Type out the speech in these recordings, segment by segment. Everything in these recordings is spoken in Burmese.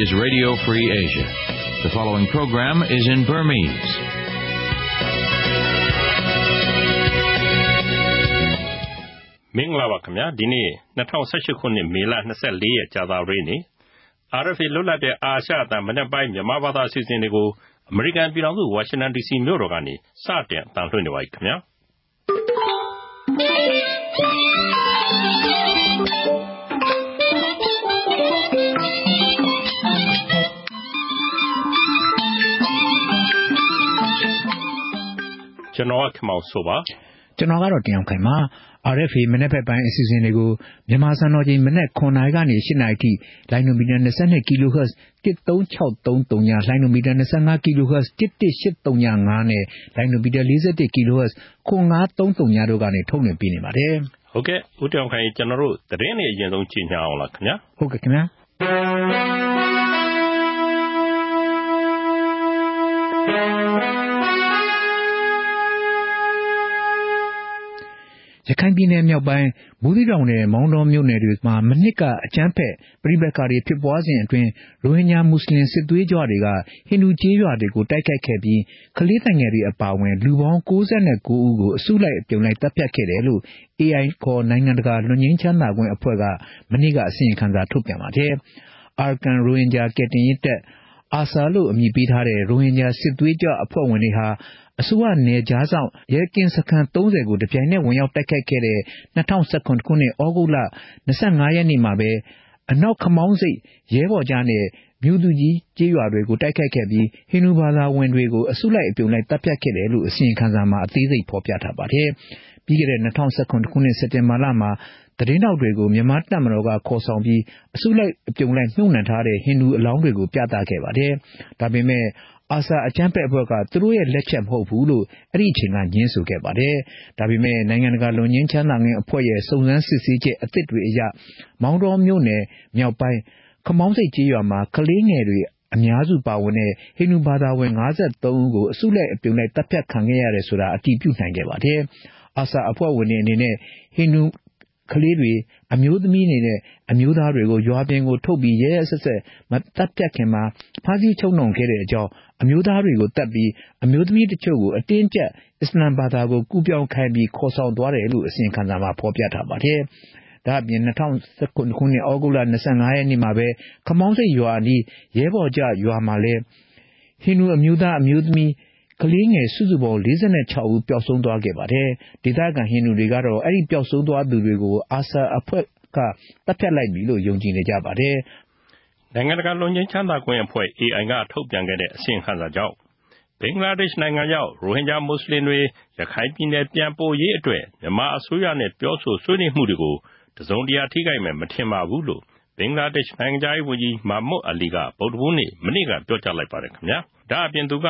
is Radio Free Asia. The following program is in Burmese. ။မင်္ဂလာပါခင်ဗျာဒီနေ့2018ခုနှစ်မေလ24ရက်ကြာသပတေးနေ့ RFA လွတ်လပ်တဲ့အာရှအသံမနေ့ပိုင်းမြန်မာဘာသာအစီအစဉ်တွေကိုအမေရိကန်ပြည်ထောင်စုဝါရှင်တန် DC မြို့တော်ကနေစတင်အသံလွှင့်နေပါပြီခင်ဗျာ ကျွန်တော်ကခမောင်ဆိုပါကျွန်တော်ကတော့တင်အောင်ခိုင်ပါ RFA မနေ့ဖက်ပိုင်းအစီအစဉ်တွေကိုမြန်မာစံတော်ချိန်မနေ့9နာရီကနေ10နာရီထိလိုင်းနိုမီတာ22 kHz 13633ညလိုင်းနိုမီတာ25 kHz 11835နဲ့လိုင်းနိုမီတာ41 kHz 9533ညတို့ကနေထုတ်လွှင့်ပေးနေပါတယ်ဟုတ်ကဲ့ဦးတောင်ခိုင်ကျွန်တော်တို့သတင်းတွေအရင်ဆုံးကြီးညာအောင်လားခင်ဗျာဟုတ်ကဲ့ခင်ဗျာ ရခိုင်ပြည်နယ်မြောက်ပိုင်း ဘူးသီးတောင်နဲ့ မောင်တောမြို့နယ်တွေမှာ မနှစ်က အကြမ်းဖက် ပဋိပက္ခတွေ ဖြစ်ပွားစဉ်အတွင်း ရိုဟင်ဂျာ မွတ်စလင် စစ်သွေးကြွတွေက ဟိန္ဒူကျေးရွာတွေကို တိုက်ခိုက်ခဲ့ပြီး ကလေးငယ်တွေ အပါအဝင် လူပေါင်း69ဦးကို အစုလိုက်အပြုံလိုက်တပ်ဖြတ်ခဲ့တယ်လို့ AI ခေါ် နိုင်ငံတကာ လွတ်ငင်းချမ်းသာခွင့်အဖွဲ့က မနေ့က အစီရင်ခံစာ ထုတ်ပြန်ပါတယ်။ Arkan Rohingya ကယ်တင်ရေးတပ် ARSA လို့အမည်ပေးထားတဲ့ ရိုဟင်ဂျာစစ်သွေးကြွအဖွဲ့ဝင်တွေဟာ အစိုးရနယ်ခြားစောင့် ရဲကင်းစခန်း30ကို တပြိုင်နက် ဝင်ရောက်တိုက်ခိုက်ခဲ့တဲ့2019ခုနှစ်ဩဂုတ်လ25ရက်နေ့မှာပဲ အနောက်ခမောင်းစိတ်ရဲဘော်ကြားနဲ့ မြို့သူကြီးကျေးရွာတွေကို တိုက်ခိုက်ခဲ့ပြီး ဟိန္ဒူဘာသာဝင်တွေကို အစုလိုက်အပြုံလိုက်တပ်ဖြတ်ခဲ့တယ်လို့ အစီရင်ခံစာမှာ အသေးစိတ်ဖော်ပြထားပါတယ်။ပြီးခဲ့တဲ့2019ခုနှစ် စက်တင်ဘာလမှာ သတင်းတောက်တွေကို မြန်မာတပ်မတော်က ခေါ်ဆောင်ပြီး အစုလိုက်အပြုံလိုက်နှုတ်နှံထားတဲ့ ဟိန္ဒူအလောင်းတွေကို ပြသခဲ့ပါတယ်။ဒါပေမဲ့အာဆာအကြမ်းဖက်အဖွဲ့က သူတို့ရဲ့လက်ချက်မဟုတ်ဘူးလို့ အဲ့ဒီအချိန်ကညင်းဆိုခဲ့ပါတယ်။ဒါပေမဲ့ နိုင်ငံတကာလုံငင်းချမ်းသာငင်းအဖွဲ့ရဲ့ စုံစမ်းစစ်ဆေးချက်အသစ်တွေအရ မောင်းတော်မြို့နယ်မြောက်ပိုင်း ခမောင်းစိတ်ကြီးရွာမှာ ကလေးငယ်တွေ အများစုပါဝင်တဲ့ ဟိန္ဒူဘာသာဝင်53ဦးကို အစုလိုက်အပြုံလိုက်တပ်ဖြတ်ခံခဲ့ရတယ်ဆိုတာ အတည်ပြုနိုင်ခဲ့ပါတယ်။အာဆာအဖွဲ့ဝင်တွေအနေနဲ့ ဟိန္ဒူ ကလေးတွေ အမျိုးသမီးတွေနဲ့ အမျိုးသားတွေကို ရွာပြင်ကိုထုတ်ပြီးရဲရဲဆက်ဆက်မတပ်ဖြတ်ခင်မှာ ဖမ်းဆီးချုပ်နှောင်ခဲ့တဲ့အကြောင်း အမျိုးသားတွေကိုတတ်ပြီး အမျိုးသမီးတချို့ကို အတင်းကျပ် အစ္စလမ်ဘာသာကို ကူးပြောင်းခိုင်းပြီး ခေါ်ဆောင်သွားတယ်လို့ အစီရင်ခံစာမှာ ဖော်ပြထားပါတယ်။ဒါ့အပြင်2019ခုနှစ်ဩဂုတ်လ25ရက်နေ့မှာပဲ ခမောင်းစိတ်ရွာအနီး ရဲဘော်ကြရွာမှာလဲဟိန္ဒူအမျိုးသား အမျိုးသမီး ကလေးငယ် စုစုပေါင်း46ဦး ပျောက်ဆုံးသွားခဲ့ပါတယ်။ဒေသခံ ဟိန္ဒူတွေကတော့ အဲ့ဒီပျောက်ဆုံးသွားသူတွေကိုအာဆာအဖွဲ့ကတပ်ဖြတ်လိုက်ပြီလို့ ယုံကြည်နေကြပါတယ်။နိုင်ငံတကာလုံခြုံချမ်းသာခွင့်အဖွဲ့ AI က ထုတ်ပြန်ခဲ့တဲ့ အစီရင်ခံစာကြောင့် ဘင်္ဂလားဒေ့ရှ်နိုင်ငံရောက် ရိုဟင်ဂျာ မွတ်စလင်တွေ ရခိုင်ပြည်နယ် ပြန်ပို့ရေးအတွက် မြန်မာအစိုးရနဲ့ ပြောဆိုဆွေးနွေးမှုတွေကို တစုံတရာ ထိခိုက်မယ် မထင်ပါဘူးလို့ ဘင်္ဂလားဒေ့ရှ် နိုင်ငံခြားရေးဝန်ကြီး မာမွတ်အလီက ဗုဒ္ဓဟူးနေ့ မနေ့က ပြောကြားလိုက်ပါတယ်ခင်ဗျာ။ဒါ့အပြင် သူက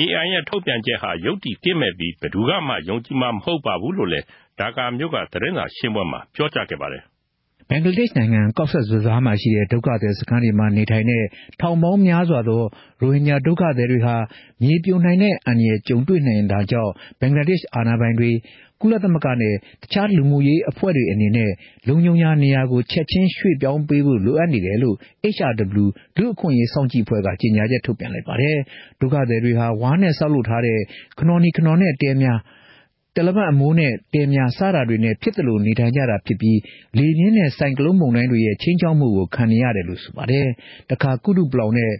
AI ရဲ့ ထုတ်ပြန်ချက်ဟာ ယုတ္တိကင်းမဲ့ပြီး ဘယ်သူကမှ ယုံကြည်မှာ မဟုတ်ပါဘူးလို့လည်း ဒါကာမြို့က သတင်းစာရှင်းပွဲမှာ ပြောကြားခဲ့ပါတယ် ဘင်္ဂလားဒေ့ရှ်နိုင်ငံကော့ဆက်ဘဇားမှာရှိတဲ့ ဒုက္ခသည်စခန်းတွေမှာ နေထိုင်တဲ့ ထောင်ပေါင်းများစွာသော ရိုဟင်ဂျာဒုက္ခသည်တွေဟာ မြေပြိုနိုင်တဲ့အန္တရာယ် ကြုံတွေ့နိုင်တာကြောင့် ဘင်္ဂလားဒေ့ရှ် အာဏာပိုင်တွေ ကုလသမဂ္ဂနဲ့ တခြားလူမှုရေးအဖွဲ့တွေအနေနဲ့ လုံခြုံရာနေရာကို ချက်ချင်းရွှေ့ပြောင်းပေးဖို့ လိုအပ်နေတယ်လို့ HRW လူ့အခွင့်အရေးစောင့်ကြည့်အဖွဲ့က ကြေညာချက်ထုတ်ပြန်လိုက်ပါတယ်။ဒုက္ခသည်တွေဟာ ဝါးနဲ့ဆောက်လုပ်ထားတဲ့ ခနော်နီခနော်နဲ့ တဲများ တလပတ်အမိုးနဲ့တဲများစတာတွေနဲ့ ဖြစ်တယ်လို့နေထိုင်ကြတာဖြစ်ပြီး လေပြင်းနဲ့ ဆိုင်ကလုန်းမုန်တိုင်းတွေရဲ့ချင်းချောက်မှုကို ခံနေရတယ်လို့ ဆိုပါတယ်။တခါ ကုတုပလောင်နဲ့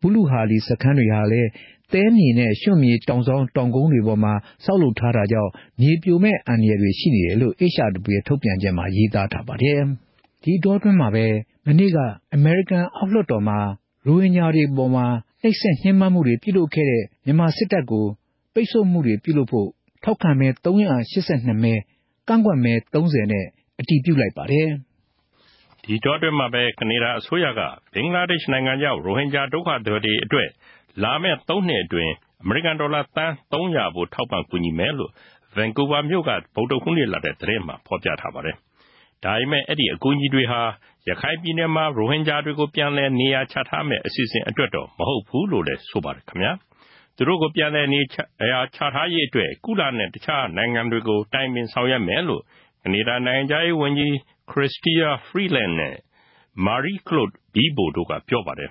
ဘူးလူဟာလီ စခန်းတွေဟာလည်း သဲမြေနဲ့ ရွှံ့မြေ တောင်ဆောင်တောင်ကုန်းတွေပေါ်မှာ ဆောက်လုပ်ထားတာကြောင့် မြေပြိုမဲ့အန္တရာယ်တွေ ရှိနေတယ်လို့ HRW ရဲ့ ထုတ်ပြန်ချက်မှာ ရေးသားထားပါတယ်။ဒီတောတွင်းမှာပဲ မနေ့က အမေရိကန်အောက်လွှတ်တော်မှာ ရိုဟင်ဂျာတွေပေါ်မှာနှိပ်စက်ညှဉ်းပန်းမှုတွေ ပြုလုပ်ခဲ့တဲ့ မြန်မာစစ်တပ်ကို ပိတ်ဆို့မှုတွေ ပြုလုပ်ဖို့ ထောက်ခံမဲ382မဲ ကန့်ကွက်မဲ30နဲ့ အတည်ပြုလိုက်ပါတယ်။ဒီတော့တွင်မှာပဲ ကနေဒါအစိုးရက ဘင်္ဂလားဒေ့ရှ်နိုင်ငံရောက် ရိုဟင်ဂျာဒုက္ခသည်တွေအတွက် လာမယ့် ၃ နှစ်အတွင်း အမေရိကန်ဒေါ်လာ သန်း300ဖို့ထောက်ပံ့ကူညီမယ်လို့ဗန်ကူးဗာမြို့က ဗုဒ္ဓဟူးနေ့လာတဲ့သတင်းမှာ ဖော်ပြထားပါတယ်။ဒါပေမဲ့ အဲ့ဒီအကူအညီတွေဟာ ရခိုင်ပြည်နယ်မှာ ရိုဟင်ဂျာတွေကို ပြန်လည်နေရာချထားမယ့် အစီအစဉ်အတွက်တော့ မဟုတ်ဘူးလို့လည်း ဆိုပါတယ်ခင်ဗျာ။ သူတို့ကို ပြန်လည်နေရာချထားရေးအတွက် ကုလနဲ့ တခြားနိုင်ငံတွေကို တိုင်ပင်ဆောင်ရွက်မယ်လို့ ကနေဒါနိုင်ငံခြားရေးဝန်ကြီး Chrystia Freeland နဲ့ Marie-Claude Bibeau တို့က ပြောပါတယ်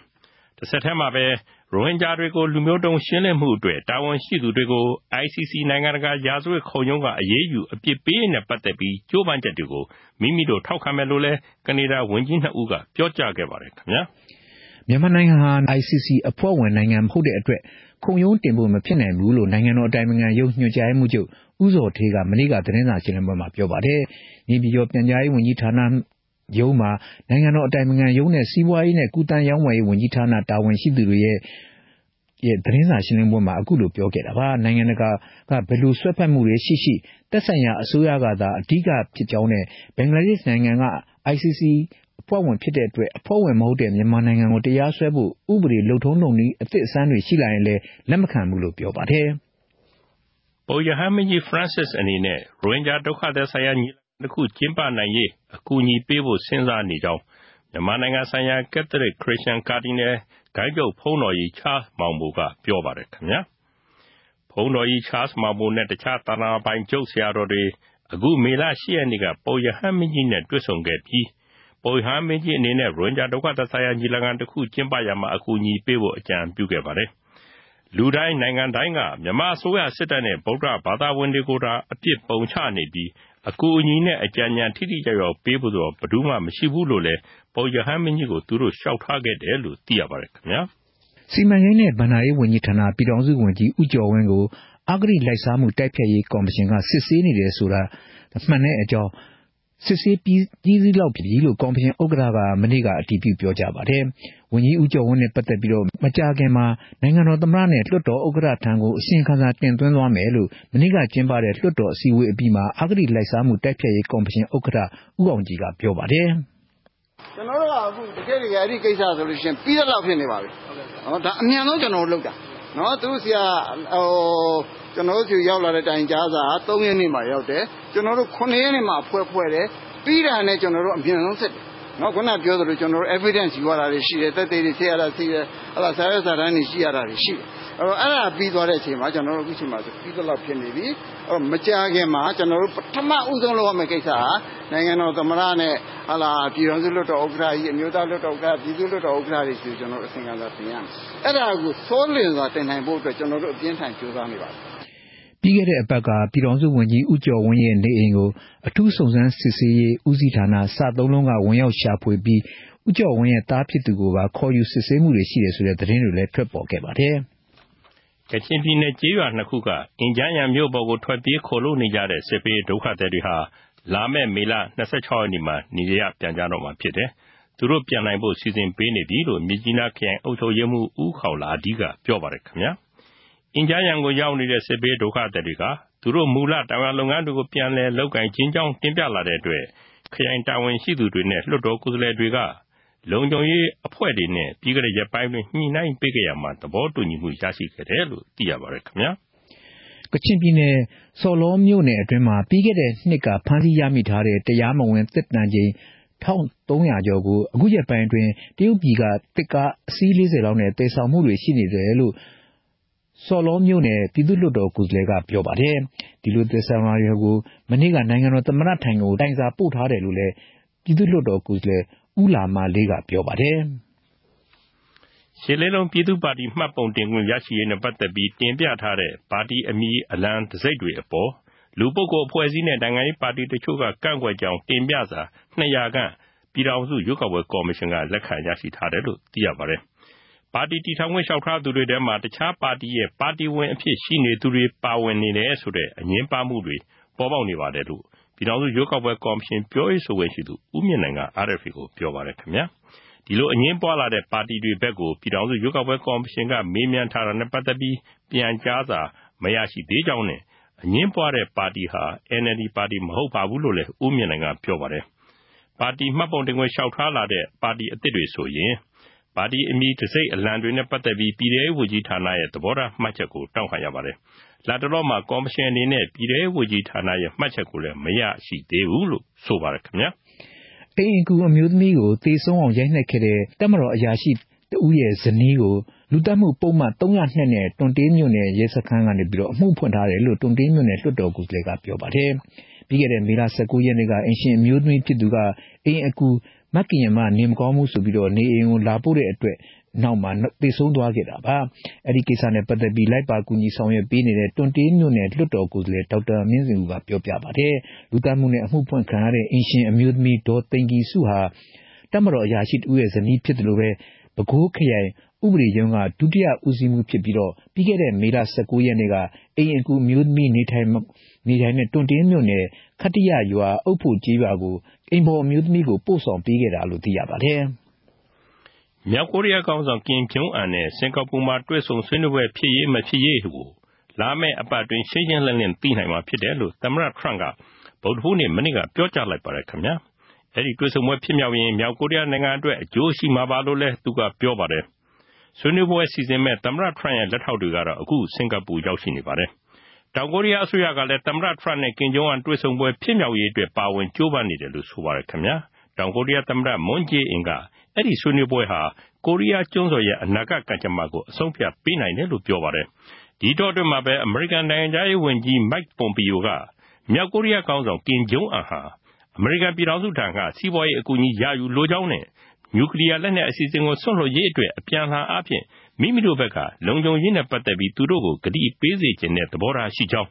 တဆက်တည်းမှာပဲ ရိုဟင်ဂျာတွေကို လူမျိုးတုံးရှင်းလင်းမှုအတွက် တာဝန်ရှိသူတွေကို ICC နိုင်ငံတကာရာဇဝတ်ခုံရုံးက အရေးယူ အပြစ်ပေးရေးနဲ့ ပတ်သက်ပြီး ကြိုးပမ်းချက်တွေကို မိမိတို့ ထောက်ခံမယ်လို့လည်း ကနေဒါဝန်ကြီးနှစ်ဦးက ပြောကြားခဲ့ပါတယ်ခင်ဗျာ မြန်မာနိုင်ငံဟာ ICC အဖွဲ့ဝင်နိုင်ငံမဟုတ်တဲ့အတွက် ခုံရုံးတင်ဖို့ မဖြစ်နိုင်ဘူးလို့ နိုင်ငံတော်အတိုင်ပင်ခံရုံး ညွှန်ကြားမှုချုပ် ဦးဇော်ဌေးက မနေ့က သတင်းစာရှင်းလင်းပွဲမှာ ပြောပါတယ်။နေပြည်တော် ပြန်ကြားရေးဝန်ကြီးဌာနရုံးမှာ နိုင်ငံတော်အတိုင်ပင်ခံရုံးနဲ့ စီးပွားရေးနဲ့ကုသရေးရောင်းဝယ်ရေးဝန်ကြီးဌာန တာဝန်ရှိသူတွေရဲ့ရဲ့ သတင်းစာရှင်းလင်းပွဲမှာ အခုလို ပြောခဲ့တာပါ နိုင်ငံတကာက ဘယ်လိုဆွဲဖက်မှုတွေရှိရှိတက်ဆိုင်ရာအစိုးရကသာ အဓိကဖြစ်ကြောင်းနဲ့ ဘင်္ဂလားဒေ့ရှ်နိုင်ငံက ICC အဖွဲ့ဝင်ဖြစ်တဲ့အတွက် အဖွဲ့ဝင်မဟုတ်တဲ့ မြန်မာနိုင်ငံကို တရားစွဲဖို့ ဥပဒေ လုံထုံးလုံနည်း အသစ်အဆန်းတွေ ရှိလာရင်လည်း လက်မခံဘူးလို့ ပြောပါတယ်။ပုပ်ရဟန်းမင်းကြီး Francis အနေနဲ့ ရိုဟင်ဂျာဒုက္ခသည်ဆိုင်ရာ ညီလာခံတစ်ခု ကျင်းပနိုင်ရေး အကူအညီပေးဖို့ စဉ်းစားနေကြောင်း မြန်မာနိုင်ငံဆိုင်ရာ ကက်သလစ် ခရစ်ယာန် ကာဒီနယ် ဂိုဏ်းချုပ်ဘုန်းတော်ကြီး ချားလ်မောင်ဘိုက ပြောပါတယ်ခင်ဗျာ။ဘုန်းတော်ကြီး ချားလ်မောင်ဘိုနဲ့ တခြား သာသနာပိုင်ကျုပ် ဆရာတော်တွေ အခု မေလ ၈ ရက်နေ့က ပုပ်ရဟန်းမင်းကြီးနဲ့ တွေ့ဆုံခဲ့ပြီး ပုပ်ရဟန်းမင်းကြီးအနေနဲ့ ရိုဟင်ဂျာဒုက္ခသည်ဆိုင်ရာ ညီလာခံတစ်ခုကျင်းပရာမှာ အကူအညီပေးဖို့ အကြံပြုခဲ့ပါတယ်။လူတိုင်း နိုင်ငံတိုင်းက မြန်မာအစိုးရစစ်တပ်နဲ့ ဗုဒ္ဓဘာသာဝင်တွေကိုသာ အပြစ်ပုံချနေပြီး အကူအညီနဲ့ အကြံဉာဏ် ထိထိရောက်ရောက်ပေးဖို့တော့ ဘယ်သူမှ မရှိဘူးလို့လည်း ပုပ်ရဟန်းမင်းကြီးကို သူတို့ လျှောက်ထားခဲ့တယ်လို့ သိရပါတယ်ခင်ဗျာ။စီမံကိန်းနဲ့ ဘဏ္ဍာရေးဝန်ကြီးဌာန ပြည်ထောင်စုဝန်ကြီး ဦးကျော်ဝင်းကို အဂတိလိုက်စားမှု တိုက်ဖျက်ရေးကော်မရှင်က စစ်ဆေးနေတယ်ဆိုတာ မှန်တဲ့အကြောင်း စစ်ဆေးပြီးပြီးစီးလောက်ပြီလို့ ကော်မရှင်ဥက္ကဋ္ဌက မနေ့က အတည်ပြုပြောကြားပါတယ်။ဝန်ကြီးဦးကျော်ဝင်းနဲ့ ပတ်သက်ပြီးတော့ မကြာခင်မှာ နိုင်ငံတော်သမ္မတနဲ့ လွှတ်တော်ဥက္ကဋ္ဌထံကို အစီရင်ခံစာတင်သွင်းသွားမယ်လို့ မနေ့ကကျင်းပတဲ့ လွှတ်တော်အစည်းအဝေးအပြီးမှာ အဂတိလိုက်စားမှု တိုက်ဖျက်ရေးကော်မရှင်ဥက္ကဋ္ဌ ဦးအောင်ကြည်က ပြောပါတယ်။ကျွန်တော်တို့က အခု တကယ်တကယ် အဲ့ဒီကိစ္စဆိုလို့ရှိရင် ပြီးတော့ဖြစ်နေပါပြီ။နော်ဒါ အမြန်ဆုံး ကျွန်တော်တို့လုပ်တာ။ နော်သူဆရာဟိုကျွန်တော်တို့စီရောက်လာတဲ့တိုင်ကြားစာ3ရက်နေ့မှာရောက်တယ်ကျွန်တော်တို့9ရက်နေ့မှာဖွဲ့ဖွဲ့တယ်ပြီးတာနဲ့ကျွန်တော်တို့အမြင်ဆုံးဆက်တယ်နော်ခုနပြောသလိုကျွန်တော်တို့ evidence ယူရတာတွေရှိတယ်တက်သေးတွေသိရတာသိတယ်အဲ့ဒါစာရွက်စာတမ်းတွေရှိရတာတွေရှိတယ် အဲ့တော့အဲ့ဒါပြီးသွားတဲ့အချိန်မှာကျွန်တော်တို့အခုချိန်မှာဆိုပြီးတော့ဖြစ်နေပြီအဲ့တော့မကြခင်မှာကျွန်တော်တို့ပထမဦးဆုံးလုပ်ရမယ့်ကိစ္စဟာနိုင်ငံတော်သမ္မတနဲ့ဟာလာပြည်တော်စုလွှတ်တော်ဥက္ကဋ္ဌကြီးအမျိုးသားလွှတ်တော်ဥက္ကဋ္ဌပြည်သူ့လွှတ်တော်ဥက္ကဋ္ဌတွေဆိုကျွန်တော်တို့အစဉ်ကစားတင်ရမယ်အဲ့ဒါကိုစိုးလင်စွာတင်နိုင်ဖို့အတွက်ကျွန်တော်တို့အပြင်းထန်ကြိုးစားနေပါတယ်ပြီးခဲ့တဲ့အပတ်ကပြည်ထောင်စုဝန်ကြီးဦးကျော်ဝင်းရဲ့နေအိမ်ကိုအထူးစုံစမ်းစစ်ဆေးရေးဦးစီးဌာနစသုံးလုံးကဝင်ရောက်ရှာဖွေပြီးဦးကျော်ဝင်းရဲ့သားဖြစ်သူကိုပါခေါ်ယူစစ်ဆေးမှုတွေရှိတယ်ဆိုတဲ့သတင်းတွေလည်းထွက်ပေါ်ခဲ့ပါတယ်။ ကချင်ပြည်နယ် ကျေးရွာနှစ်ခုက အင်ဂျန်းယန်မြို့ပေါ်ကို ထွက်ပြေးခိုလို့နေကြတဲ့ စစ်ပေးဒုက္ခသည်တွေဟာ လာမယ့် မေလ26ရက်နေ့မှာ နေရပြန်ကြတော့မှာဖြစ်တယ်။သူတို့ပြန်နိုင်ဖို့ စီစဉ်ပေးနေပြီလို့ မြကြီးနားခရိုင် အုပ်ချုပ်ရေးမှူး ဦးခေါလာဒီကပြောပါတယ်ခင်ဗျာ။အင်ဂျားယန်ကိုရောက်နေတဲ့ စစ်ဘေးဒုက္ခသည်တွေက သူတို့ မူလတာဝန်လုပ်ငန်းတွေကို ပြန်လည်လုပ်ကိုင်ခြင်းကြောင့်တင်ပြလာတဲ့အတွက် ခရိုင်တာဝန်ရှိသူတွေနဲ့ လွှတ်တော်ကိုယ်စားလှယ်တွေက လုံခြုံရေးအဖွဲ့တွေနဲ့ ပြီးခဲ့တဲ့ရက်ပိုင်းတွင်ညှိနှိုင်းပေးကြရမှာ သဘောတူညီမှု ရရှိခဲ့တယ်လို့ သိရပါတယ်ခင်ဗျာ ကချင်ပြည်နယ်စော်လောမြို့နယ်အတွင်းမှာ ပြီးခဲ့တဲ့နှစ်က ဖမ်းဆီးရမိထားတဲ့ တရားမဝင်တစ်တန်ချိန်1300ကျော်ကို အခုရက်ပိုင်းအတွင်း တရုတ်ပြည်ကတစ်ကား အစီး40လောက်နဲ့တည်ဆောင်မှုတွေ ရှိနေတယ်လို့စော်လောမြို့နယ် ပြည်သူ့လွှတ်တော် ကိုယ်စားလှယ်က ပြောပါတယ်။ဒီလိုသစ္စာမှာတွေကို မနေ့က နိုင်ငံတော်သမ္မတထံကို တိုင်စာပို့ထားတယ်လို့လည်း ပြည်သူ့လွှတ်တော်ကိုယ်စားလှယ် ဦးလာမလေးက ပြောပါတယ်။ရှစ်လေးလုံးပြည်သူ့ပါတီမှတ်ပုံတင်ခွင့်ရရှိရေးနဲ့ပတ်သက်ပြီး တင်ပြထားတဲ့ ပါတီအမည် အလံတစိမ့်တွေအပေါ် လူပုဂ္ဂိုလ် အဖွဲ့အစည်းနဲ့ နိုင်ငံရေးပါတီတချို့က ကန့်ကွက်ကြောင်း တင်ပြစာ200ခန့် ပြည်ထောင်စုရွေးကောက်ပွဲကော်မရှင်က လက်ခံရရှိထားတယ်လို့ သိရပါတယ် ပါတီတည်ထောင်ခွင့်လျှောက်ထားသူတွေထဲမှာ တခြားပါတီရဲ့ ပါတီဝင်အဖြစ်ရှိနေသူတွေ ပါဝင်နေတယ်ဆိုတဲ့ အငြင်းပွားမှုတွေ ပေါ်ပေါက်နေပါတယ်လို့ ပြည်ထောင်စုရွေးကောက်ပွဲကော်မရှင် ပြောရေးဆိုခွင့်ရှိသူ ဦးမြင့်နိုင်က RFA ကို ပြောပါတယ်ခင်ဗျာ။ဒီလိုအငြင်းပွားလာတဲ့ ပါတီတွေဘက်ကို ပြည်ထောင်စုရွေးကောက်ပွဲကော်မရှင်က မေးမြန်းထားတာနဲ့ ပတ်သက်ပြီး ပြန်ကြားစာ မရရှိသေးကြောင်းနဲ့ အငြင်းပွားတဲ့ပါတီဟာ NLD ပါတီ မဟုတ်ပါဘူးလို့လည်း ဦးမြင့်နိုင်က ပြောပါတယ်။ပါတီမှတ်ပုံတင်ခွင့် လျှောက်ထားလာတဲ့ ပါတီအသစ်တွေဆိုရင် ပါတီအမည် တံဆိပ်အလံတွေနဲ့ ပတ်သက်ပြီး ပြည်ထဲရေးဝန်ကြီးဌာနရဲ့ သဘောထားမှတ်ချက်ကို တောင်းခံရပါတယ်။ လတ်တလောမှာကော်မရှင်အနေနဲ့ပြည်ထဲရေးဝန်ကြီးဌာနရဲ့မှတ်ချက်ကိုလည်းမရရှိသေးဘူးလို့ဆိုပါတယ်ခင်ဗျာ။အိမ်အကူအမျိုးသမီးကိုသေဆုံးအောင်ရိုက်နှက်ခဲ့တဲ့တပ်မတော်အရာရှိတဦးရဲ့ဇနီးကိုလူသတ်မှုပုဒ်မ302နဲ့တွန်တေးမြို့နယ်ရဲစခန်းကနေပြီးတော့အမှုဖွင့်ထားတယ်လို့တွန်တေးမြို့နယ်လွှတ်တော်ကိုယ်စားလှယ်ကပြောပါတယ်။ပြီးခဲ့တဲ့မေလ19ရက်နေ့ကအင်ရှင်အမျိုးသမီးဖြစ်သူကအိမ်အကူမကင်ရမနေမကောင်းမှုဆိုပြီးတော့နေအိမ်ကိုလာပို့တဲ့အတွက် နောက်မှာသေဆုံးသွားခဲ့တာပါ။အဲဒီကိစ္စနဲ့ပတ်သက်ပြီးလိုက်ပါကူညီဆောင်ရွက်ပေးနေတဲ့တွံတေးမြို့နယ်လွှတ်တော်ကိုယ်စားလှယ်ဒေါက်တာမင်းစင်ဦးကပြောပြပါတယ်။လူသတ်မှုနဲ့အမှုဖွင့်ခံရတဲ့အင်ရှင်အမျိုးသမီးဒေါ်သိင်္ဂီစုဟာတပ်မတော်အရာရှိတဦးရဲ့ဇနီးဖြစ်တယ်လို့ပဲပဲခူးခရိုင်ဥပဒေရုံးကဒုတိယဦးစီးမှုဖြစ်ပြီးတော့ပြီးခဲ့တဲ့မေလ19ရက်နေ့ကအိမ်အကူမျိုးသမီးနေထိုင်နေထိုင်တဲ့တွန်တင်းမြို့နယ်ခတ္တရရွာအုပ်ဖို့ကြီးရွာကိုအိမ်ပေါ်အမျိုးသမီးကိုပို့ဆောင်ပေးခဲ့တာလို့သိရပါတယ်။ မြောက်ကိုရီးယားကောင်ဆောင် ကင်ဂျုံအန်နဲ့ စင်ကာပူမှာ တွေ့ဆုံဆွေးနွေးပွဲ ဖြစ်ရေး မဖြစ်ရေးကို လာမယ့်အပတ်တွင်ရှင်းရှင်းလင်းလင်း သိနိုင်မှာဖြစ်တယ်လို့ သမ္မတ ထရန့်က ဗုဒ္ဓဟူးနေ့ မနေ့က ပြောကြားလိုက်ပါတယ်ခင်ဗျာ။အဲဒီတွေ့ဆုံပွဲ ဖြစ်မြောက်ရင် မြောက်ကိုရီးယားနိုင်ငံအတွက် အကျိုးရှိမှာပါလို့လည်း သူက ပြောပါတယ်။ဆွေးနွေးပွဲစီစဉ်မဲ့သမ္မတထရန့်ရဲ့ လက်ထောက်တွေကတော့ အခု စင်ကာပူရောက်ရှိနေပါတယ်။တောင်ကိုရီးယားအစိုးရကလည်း သမ္မတထရန့်နဲ့ ကင်ဂျုံအွန် တွေ့ဆုံပွဲ ဖြစ်မြောက်ရေးအတွက် ပါဝင်ကြိုးပမ်းနေတယ်လို့ ဆိုပါတယ်ခင်ဗျာ။တောင်ကိုရီးယားသမ္မတ မွန်းဂျေးအင်က အဲဒီဆွေးနွေးပွဲဟာ ကိုရီးယားကျွန်းဆွယ်ရဲ့အနာဂတ်ကံကြမ္မာကိုအဆုံးဖြတ်ပေးနိုင်တယ်လို့ပြောပါတယ်။ဒီတော့အတွင်းမှာပဲ အမေရိကန်နိုင်ငံသားရေးဝန်ကြီး Mike Pompeo က မြောက်ကိုရီးယားကောင်းဆောင်ကင်ဂျုံအွန်ဟာ အမေရိကန်ပြည်ထောင်စုထံက စီးပွားရေးအကူအညီရယူလိုကြောင်းနဲ့ နျူကလီးယားလက်နက်အစီအစဉ်ကိုစွန့်လွှတ်ရေးအတွက် အပြန်အလှန်အားဖြင့် မိမိတို့ဘက်က လုံခြုံရေးနဲ့ပတ်သက်ပြီး သူတို့ကို ကတိပေးစေချင်တဲ့သဘောထားရှိကြောင်း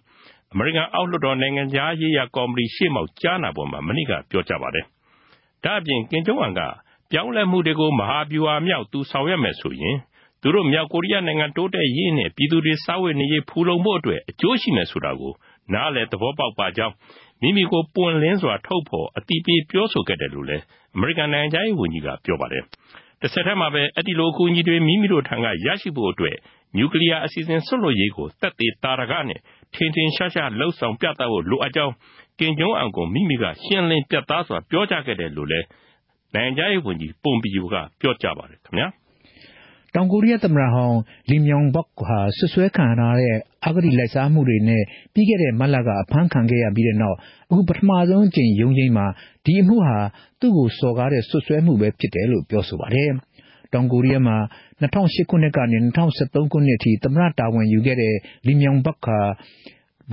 အမေရိကန်အောက်လွှတ်တော် နိုင်ငံခြားရေးရာကော်မတီရှေ့မှောက်ကြားနာပွဲမှာ မနေ့က ပြောကြားပါတယ်။ဒါ့အပြင်ကင်ဂျုံအွန်က ပြောင်းလဲမှုတွေကို မဟာဗျူဟာမြောက် သူဆောင်ရွက်မယ်ဆိုရင် သူတို့ မြောက်ကိုရီးယားနိုင်ငံ တိုးတက်ရေးနဲ့ ပြည်သူတွေ စားဝတ်နေရေး ဖူလုံဖို့အတွက် အကျိုးရှိမယ်ဆိုတာကို နားလည် သဘောပေါက်ပါကြောင်း မိမိကို ပွင့်လင်းစွာ ထုတ်ဖော်အတိပေး ပြောဆိုခဲ့တယ်လို့လည်း အမေရိကန် နိုင်ငံခြားရေးဝန်ကြီးက ပြောပါတယ်။တဆက်တည်းမှာပဲ အဲဒီလို အကူအညီတွေ မိမိတို့ထံက ရရှိဖို့အတွက် နျူကလီးယား အစီအစဉ် စွန့်လွှတ်ရေးကို သက်သေသာဓကနဲ့ ထင်ထင်ရှားရှား လုပ်ဆောင်ပြသဖို့ လိုအပ်ကြောင်းကင်ဂျုံအွန်ကို မိမိက ရှင်းလင်းပြတ်သားစွာ ပြောကြားခဲ့တယ်လို့လည်း နိုင်ငံခြားရေးဝန်ကြီး ပွန်ပီယိုက ပြောကြားပါတယ်ခင်ဗျာ။တောင်ကိုရီးယားသမ္မတဟောင်းလီမြောင်ဘတ်ဟာဆွဆွဲခံရတဲ့ အဂတိလိုက်စားမှုတွေနဲ့ ပြီးခဲ့တဲ့ မတ်လက အဖမ်းခံခဲ့ရပြီးတဲ့နောက် အခု ပထမဆုံးအကြိမ် ရုံးချင်းမှာ ဒီအမှုဟာ သူ့ကို စော်ကားတဲ့ဆွဆွဲမှုပဲဖြစ်တယ်လို့ ပြောဆိုပါတယ်။တောင်ကိုရီးယားမှာ2008ခုနှစ်ကနေ2013ခုနှစ်အထိ သမ္မတတာဝန်ယူခဲ့တဲ့လီမြောင်ဘတ်ဟာ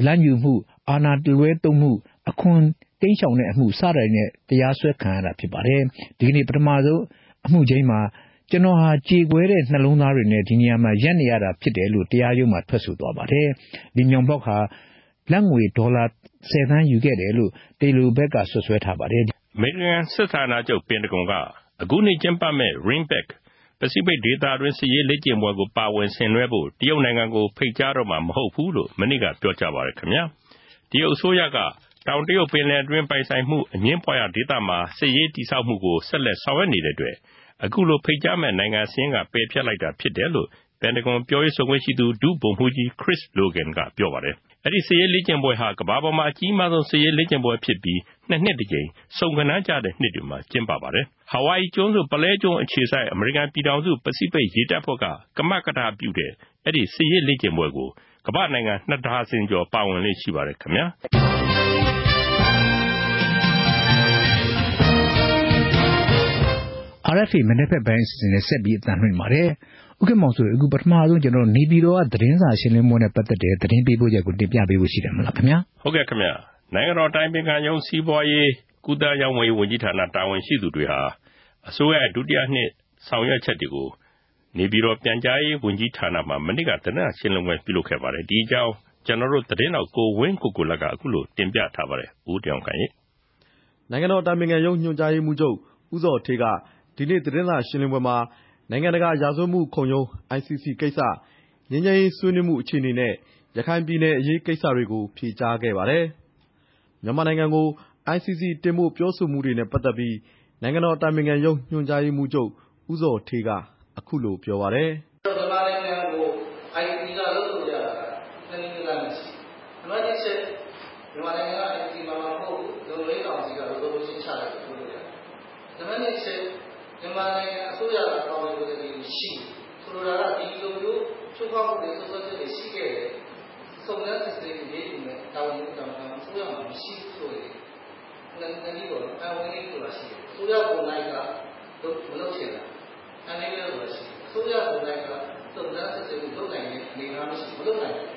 လမ်းယူမှု အာဏာလွဲသုံးမှု အခွန် တိမ်းရှောင်တဲ့အမှု စတဲ့နဲ့ တရားစွဲခံရတာဖြစ်ပါတယ်။ဒီကနေ့ ပထမဆုံးအမှုချင်းမှာ ကျွန်တော်ဟာ ကြေကွဲတဲ့နှလုံးသားတွေနဲ့ ဒီနေရာမှာ ရပ်နေရတာဖြစ်တယ်လို့ တရားရုံးမှာ ထွက်ဆိုသွားပါတယ်။လီမြုံဘော့ဟာလက်ငွေ ဒေါ်လာ10သန်းယူခဲ့တယ်လို့တေလိုဘက်ကဆွဆွဲထားပါတယ်။အမေရိကန်စစ်ဌာနချုပ် ပင်တဂွန်က အခုနှစ်ကျင်းပမဲ့ Ringback ပစိဖိတ်ဒေသတွင်း စစ်ရေးလေ့ကျင့်ပွဲကို ပါဝင်ဆင်နွှဲဖို့ တရုတ်နိုင်ငံကို ဖိတ်ကြားတော့မှာ မဟုတ်ဘူးလို့ မနေ့က ပြောကြားပါတယ်ခင်ဗျာ။တရုတ်အစိုးရက တောင်တရုတ်ပင်လယ်အတွင်း ပိုင်ဆိုင်မှုအငင်းပွားရာဒေသမှာ စစ်ရေးတည်ဆောက်မှုကို ဆက်လက်ဆောင်ရွက်နေတဲ့အတွက် အခုလို ဖိတ်ကြားမဲ့နိုင်ငံစာရင်းက ပယ်ဖျက်လိုက်တာဖြစ်တယ်လို့ ပင်တဂွန်ပြောရေးဆိုခွင့်ရှိသူ ဒုဗိုလ်မှူးကြီး Chris Logan က ပြောပါတယ်။အဲဒီ စစ်ရေးလေ့ကျင့်ပွဲဟာ ကမ္ဘာပေါ်မှာ အကြီးမားဆုံး စစ်ရေးလေ့ကျင့်ပွဲဖြစ်ပြီး နှစ်နှစ်တစ်ကြိမ် စုံကနန်းကြတဲ့နှစ်တွေမှာ ကျင်းပပါတယ်။ဟာဝိုင်အီကျွန်းစု ပုလဲကျွန်းအခြေစိုက် အမေရိကန်ပြည်ထောင်စု ပစိဖိတ်ရေတပ်ဖွဲ့က ကမကထပြုတဲ့ အဲဒီ စစ်ရေးလေ့ကျင့်ပွဲကို ကမ္ဘာ့နိုင်ငံ နှစ်ဒါဇင်ကျော် ပါဝင်လေ့ရှိပါတယ်ခင်ဗျာ။။ RFA မနေ့ဖက်ပိုင်းအစီအစဉ်နဲ့ဆက်ပြီးအသံလွှင့်ပါတယ်။ဥက္ကမောင်ဆိုအခုပထမဆုံးကျွန်တော်နေပြည်တော်ကသတင်းစာရှင်းလင်းပွဲနဲ့ပတ်သက်တဲ့သတင်းပေးပို့ချက်ကိုတင်ပြပေးဖို့ရှိတယ်မလားခင်ဗျာ။ဟုတ်ကဲ့ခင်ဗျာ။နိုင်ငံတော်တိုင်းပင်ခံရုံးစီးပွားရေးကုသရေးဝန်ကြီးဌာနတာဝန်ရှိသူတွေဟာအစိုးရဒုတိယနှစ်ဆောင်ရွက်ချက်တွေကိုနေပြည်တော်ပြန်ကြားရေးဝန်ကြီးဌာနမှာမနေ့ကသတင်းစာရှင်းလင်းပွဲပြုလုပ်ခဲ့ပါတယ်။ဒီအကြောင်းကျွန်တော်တို့သတင်းတော်ကိုဝင်းကိုကိုလက်ကအခုလိုတင်ပြထားပါတယ်။ဦးတောင်ခိုင်နိုင်ငံတော်တိုင်ပင်ခံရုံးညွှန်ကြားရေးမှူးချုပ်ဦးဇော်ဌေးက ဒီနေ့ သတင်းစာရှင်းလင်းပွဲမှာ နိုင်ငံတကာရာဇဝတ်မှုခုံရုံး ICC ကိစ္စ ငြိမ်းချမ်းရေးဆွေးနွေးမှုအခြေအနေနဲ့ ရခိုင်ပြည်နယ်အရေးကိစ္စတွေကို ဖြေကြားခဲ့ပါတယ်။မြန်မာနိုင်ငံကို ICC တင်ဖို့ ပြောဆိုမှုတွေနဲ့ပတ်သက်ပြီး နိုင်ငံတော်အတိုင်ပင်ခံရုံး ညွှန်ကြားရေးမှူးချုပ် ဦးဇော်ဌေးက အခုလို ပြောပါတယ်။မြန်မာနိုင်ငံကို ICC ကလုပ်လို့ရတာနှစ်နည်းလမ်းနဲ့ရှိ။နံပါတ်1ချက်မြန်မာနိုင်ငံက ICC မှာမဟုတ်ဘူးလုံလေးကောင်စီကလုပ်လို့ရှင်းချလိုက်လို့ရတယ်။နံပါတ်2ချက်မြန်မာနိုင်ငံအစိုးရကတောင်းဆိုတဲ့ဒီရှိဆိုလိုတာကဒီလိုမျိုးချုပ် ဖောက်မှုတွေဆွဆွချက်တွေရှိခဲ့တယ်စုံစမ်းစစ်ဆေးရေးယူမဲ့တာဝန်ယူတာမှအစိုးရမှာမရှိဘူးဆိုရင်လည်းနည်းနည်းတော့အဝင်လေးဆိုတာရှိတယ်အစိုးရပုံလိုက်ကမလုပ်ချင်တာအနေနဲ့ဆိုတာရှိတယ်အစိုးရပုံလိုက်ကစုံစမ်းစစ်ဆေးမှုလုပ်နိုင်တဲ့အနေအထားမရှိမလုပ်နိုင်ဘူး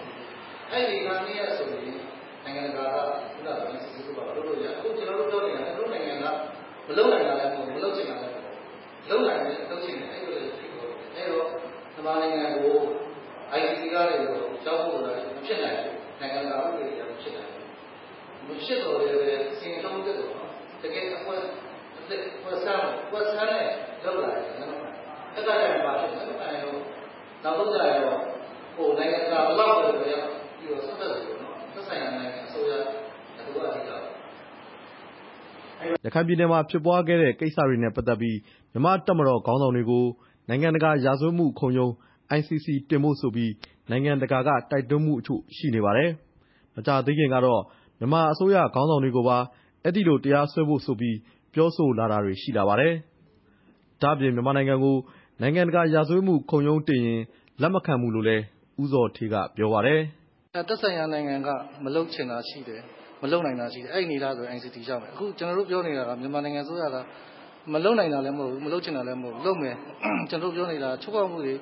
အဲ့ဒီအနေအထားမျိုးရဆိုရင်နိုင်ငံတကာကခုနကပြောစစ်ဆေးဖို့ပါလုပ်လို့ရအခုကျွန်တော်တို့ပြောနေတာတို့နိုင်ငံကမလုပ်နိုင်တာလည်းမဟုတ်မလုပ်ချင်တာလည်းလုံနိုင်တယ်လုပ်ချင်တယ်အဲ့လိုလေဖြစ်ပေါ်တယ်အဲ့ မဖြစ်တော့လည်းပဲစီရင်ထုံးတဲ့တော့တကယ်အပွဲအသက်ပွဲဆန်းပွဲဆန်းနဲ့လောက်လာတယ်နော်အဲ့ဒါကြောင့်ပါဖြစ်တယ်အဲ့တော့နောက်တော့ကြရောဟိုနိုင်ငံကဘလောက်ပဲပြောရပြီးတော့ဆက်သက်တယ်နော်သက်ဆိုင်ရာနိုင်ငံအစိုးရအတူအထိက ရ ခိုင်ပြည်နယ်မှာ ဖြစ်ပွားခဲ့တဲ့ ကိစ္စတွေနဲ့ပတ်သက်ပြီး မြန်မာ့တပ်မတော်ခေါင်းဆောင်တွေကို နိုင်ငံတကာ ရာဇဝတ်မှုခုံရုံး ICC တင်ဖို့ဆိုပြီး နိုင်ငံတကာက တိုက်တွန်းမှုအချို့ ရှိနေပါတယ်။မကြာသေးခင်ကတော့ မြန်မာအစိုးရ ခေါင်းဆောင်တွေကိုပါ အဲဒီလို တရားစွဲဖို့ဆိုပြီး ပြောဆိုလာတာတွေ ရှိလာပါတယ်။ဒါ့အပြင် မြန်မာနိုင်ငံကို နိုင်ငံတကာ ရာဇဝတ်မှုခုံရုံးတင်ရင် လက်မခံဘူးလို့လည်း ဦးဇော်ဌေးက ပြောပါတယ်။။သက်ဆိုင်ရာနိုင်ငံက မလုပ်ချင်တာရှိတယ်။ မလုပ်နိုင်တာရှိတယ်။အဲဒီအနေအထားဆို ICT ရောက်မယ်။အခုကျနော်တို့ပြောနေတာကမြန်မာနိုင်ငံအစိုးရကမလုပ်နိုင်တာလည်းမဟုတ်ဘူး။မလုပ်ချင်တာလည်းမဟုတ်ဘူး။လုပ်မယ်။ကျနော်တို့ပြောနေတာကချိုးဖောက်မှုတွေ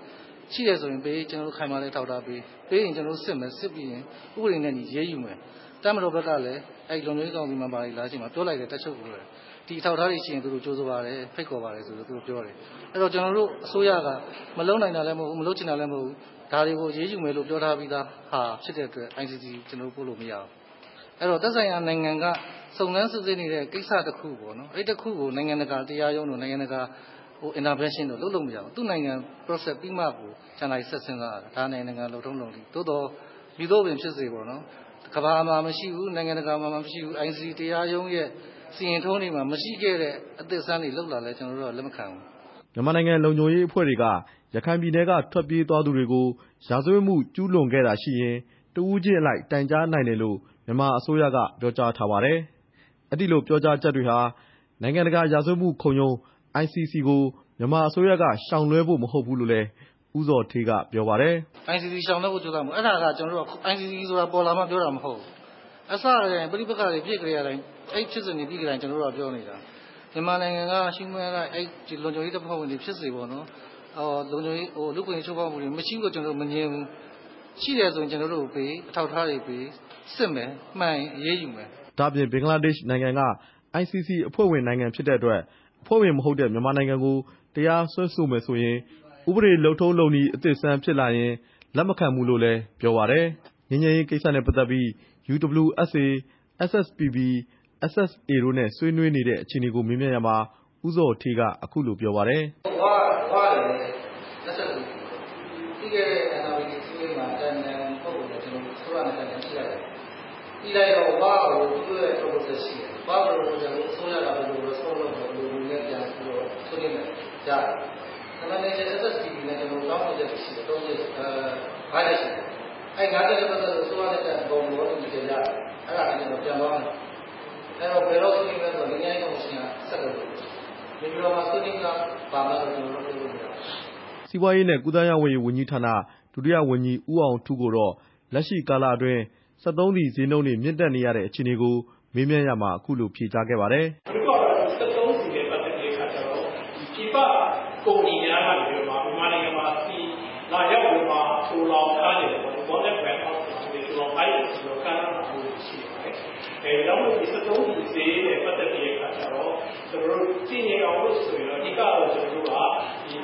ရှိတယ်ဆိုရင်ပေး။ကျနော်တို့ခိုင်မာတဲ့အထောက်အထားပေး။ပေးရင်ကျနော်တို့စစ်မယ်။စစ်ပြီးရင်ဥပဒေနဲ့အညီအရေးယူမယ်။တပ်မတော်ဘက်ကလည်းအဲဒီလုံခြုံရေးကောင်စီ member တွေလာတဲ့အချိန်မှာပြောလိုက်တယ်တပ်ချုပ်ကိုယ်တိုင်။ဒီအထောက်အထားတွေရှိရင်သူတို့ကြိုဆိုပါတယ်။ဖိတ်ခေါ်ပါတယ်ဆိုပြီးတော့သူတို့ပြောတယ်။အဲဒီတော့ကျနော်တို့အစိုးရကမလုပ်နိုင်တာလည်းမဟုတ်ဘူး။မလုပ်ချင်တာလည်းမဟုတ်ဘူး။ဒါတွေကိုအရေးယူမယ်လို့ပြောထားပြီးသားဟာဖြစ်တဲ့အတွက် ICC ကျနော်တို့ပို့လို့မရဘူး။ အဲဒီတော့သက်ဆိုင်ရာနိုင်ငံကစုံစမ်းစစ်ဆေးနေတဲ့ကိစ္စတခုပေါ့နော်။အဲဒီတခုကိုနိုင်ငံတကာတရားရုံးတို့နိုင်ငံတကာ intervention တို့လုပ်လို့မရဘူး။သူ့နိုင်ငံ process ပြီးမှကိုကျန်တာတွေဆက်စဉ်းစားရတာ။ဒါနိုင်ငံတကာလုပ်ထုံးလုပ်နည်း။သို့သော်မည်သို့ပင်ဖြစ်စေပေါ့နော်။ကမ္ဘာမှာမရှိဘူး။နိုင်ငံတကာမှာမရှိဘူး။ ICC တရားရုံးရဲ့စီရင်ထုံးတွေမှာမရှိခဲ့တဲ့အသစ်အဆန်းတွေလုပ်လာလည်းကျနော်တို့ကလက်မခံဘူး။မြန်မာနိုင်ငံလုံခြုံရေးအဖွဲ့တွေကရခိုင်ပြည်နယ်ကထွက်ပြေးသွားသူတွေကိုရာဇဝတ်မှုကျူးလွန်ခဲ့တာရှိရင်တဦးချင်းအလိုက်တိုင်ကြားနိုင်တယ်လို့ မြန်မာအစိုးရက ပြောကြားထားပါတယ်။အဲဒီလိုပြောကြားချက်တွေဟာ နိုင်ငံတကာရာဇဝတ်မှုခုံရုံး ICC ကို မြန်မာအစိုးရက ရှောင်လွှဲဖို့ မဟုတ်ဘူးလို့လည်း ဦးဇော်ဌေးက ပြောပါတယ်။ ICC ရှောင်လွှဲဖို့ ကြိုးစားမှု အဲဒါကကျနော်တို့က ICC ဆိုတာ ပေါ်လာမှပြောတာ မဟုတ်ဘူး။အစကတည်းက ပဋိပက္ခတွေ ဖြစ်ကတည်းက အဲဒီဖြစ်စဉ်တွေ ပြီးကတည်းက ကျနော်တို့က ပြောနေတာ။မြန်မာနိုင်ငံက human right အဲဒီလုံခြုံရေးတပ်ဖွဲ့ဝင်တွေဖြစ်စေပေါ့နော်။လုံခြုံရေးလူ့အခွင့်အရေး ချိုးဖောက်မှုတွေ မရှိဘူးလို့ ကျနော်တို့ မငြင်းဘူး။ရှိတယ်ဆိုရင် ကျနော်တို့ကိုပေး။အထောက်အထားတွေပေး။ စစ်မယ်။မှန်ရင်အရေးယူမယ်။ဒါ့အပြင် ဘင်္ဂလားဒေ့ရှ်နိုင်ငံက ICC အဖွဲ့ဝင်နိုင်ငံဖြစ်တဲ့အတွက် အဖွဲ့ဝင်မဟုတ်တဲ့ မြန်မာနိုင်ငံကို တရားစွဲဆိုမယ်ဆိုရင် ဥပဒေလုပ်ထုံးလုပ်နည်းအသစ်အဆန်းဖြစ်လာရင် လက်မခံဘူးလို့လည်း ပြောပါတယ်။ငြိမ်းချမ်းရေးကိစ္စနဲ့ပတ်သက်ပြီး UWSA, SSPP, SSA တို့နဲ့ ဆွေးနွေးနေတဲ့အခြေအနေကို မေးမြန်းရာမှာ ဦးဇော်ဌေးက အခုလိုပြောပါတယ်။“ဝနဲ့ SSPP ပြီးခဲ့တဲ့ NRPC အစည်းအဝေးမှာအတိုင်ပင်ခံပုဂ္ဂိုလ်နဲ့ကျနော်တို့အစိုးရနဲ့တိုင်ပင်ညှိလိုက်တယ်။ညှိလိုက်တော့ဝကိုသူတို့ရဲ့ proposal ရှိတယ်။ဝ proposal ကိုအစိုးရကဘယ်လို response လုပ်မယ်ဘယ်လိုမူနဲ့ပြန်ပြီးတော့ဆွေးနွေးမယ်ကြားတယ်။နှစ်နိုင်ငံ SSPP နဲ့ကျနော်တို့တောင်းဆိုချက်တွေရှိတယ်။၅ချက်ရှိတယ်။ အဲဒီ၅ချက်နဲ့ပတ်သက်လို့အစိုးရနဲ့ဘုံသဘောတူညီချက်ရတယ်။အဲဒါနဲ့ကျနော်ပြန်သွားမယ်။အဲဒီတော့ဘယ်တော့ဆွေးနွေးမလဲဆိုတော့ငြိမ်းချမ်းရေးကော်မရှင်ကဆက်လုပ်မယ်။နေပြည်တော်မှာဆွေးနွေးမလားဘာမလားဆိုတာကျနော်တို့ပြောလို့မရဘူး။”စီးပွားရေးနဲ့ကူးသန်းရောင်းဝယ်ရေးဝန်ကြီးဌာနဒုတိယဝန်ကြီးဦးအောင်ထူးကိုတော့လက်ရှိကာလအတွင်းစက်သုံးဆီဈေးနှုန်းတွေမြင့်တက်နေရတဲ့အခြေအနေကိုမေးမြန်းရာမှာအခုလိုဖြေကြားခဲ့ပါတယ်။“အခုစက်သုံးဆီနဲ့ပတ်သက်တဲ့အခါကျတော့ပြည်ပကုမ္ပဏီများကနေပြီးတော့မှမြန်မာနိုင်ငံမှာဆီ လာရောက်ပြီးတော့မှသိုလှောင်ထားတယ်ပေါ့။ Bonded warehouse တွေသိုလှောင်ထားတယ်ဆိုတော့ကမ်းလှမ်းလာမှုတွေရှိပါတယ်။အဲဒါကြောင့်မို့စက်သုံးဆီဈေးနဲ့ပတ်သက်တဲ့အခါကျတော့ကျနော်တို့တည်ငြိမ်အောင်လို့ဆိုရင်တော့အဓိကတော့ကျနော်တို့က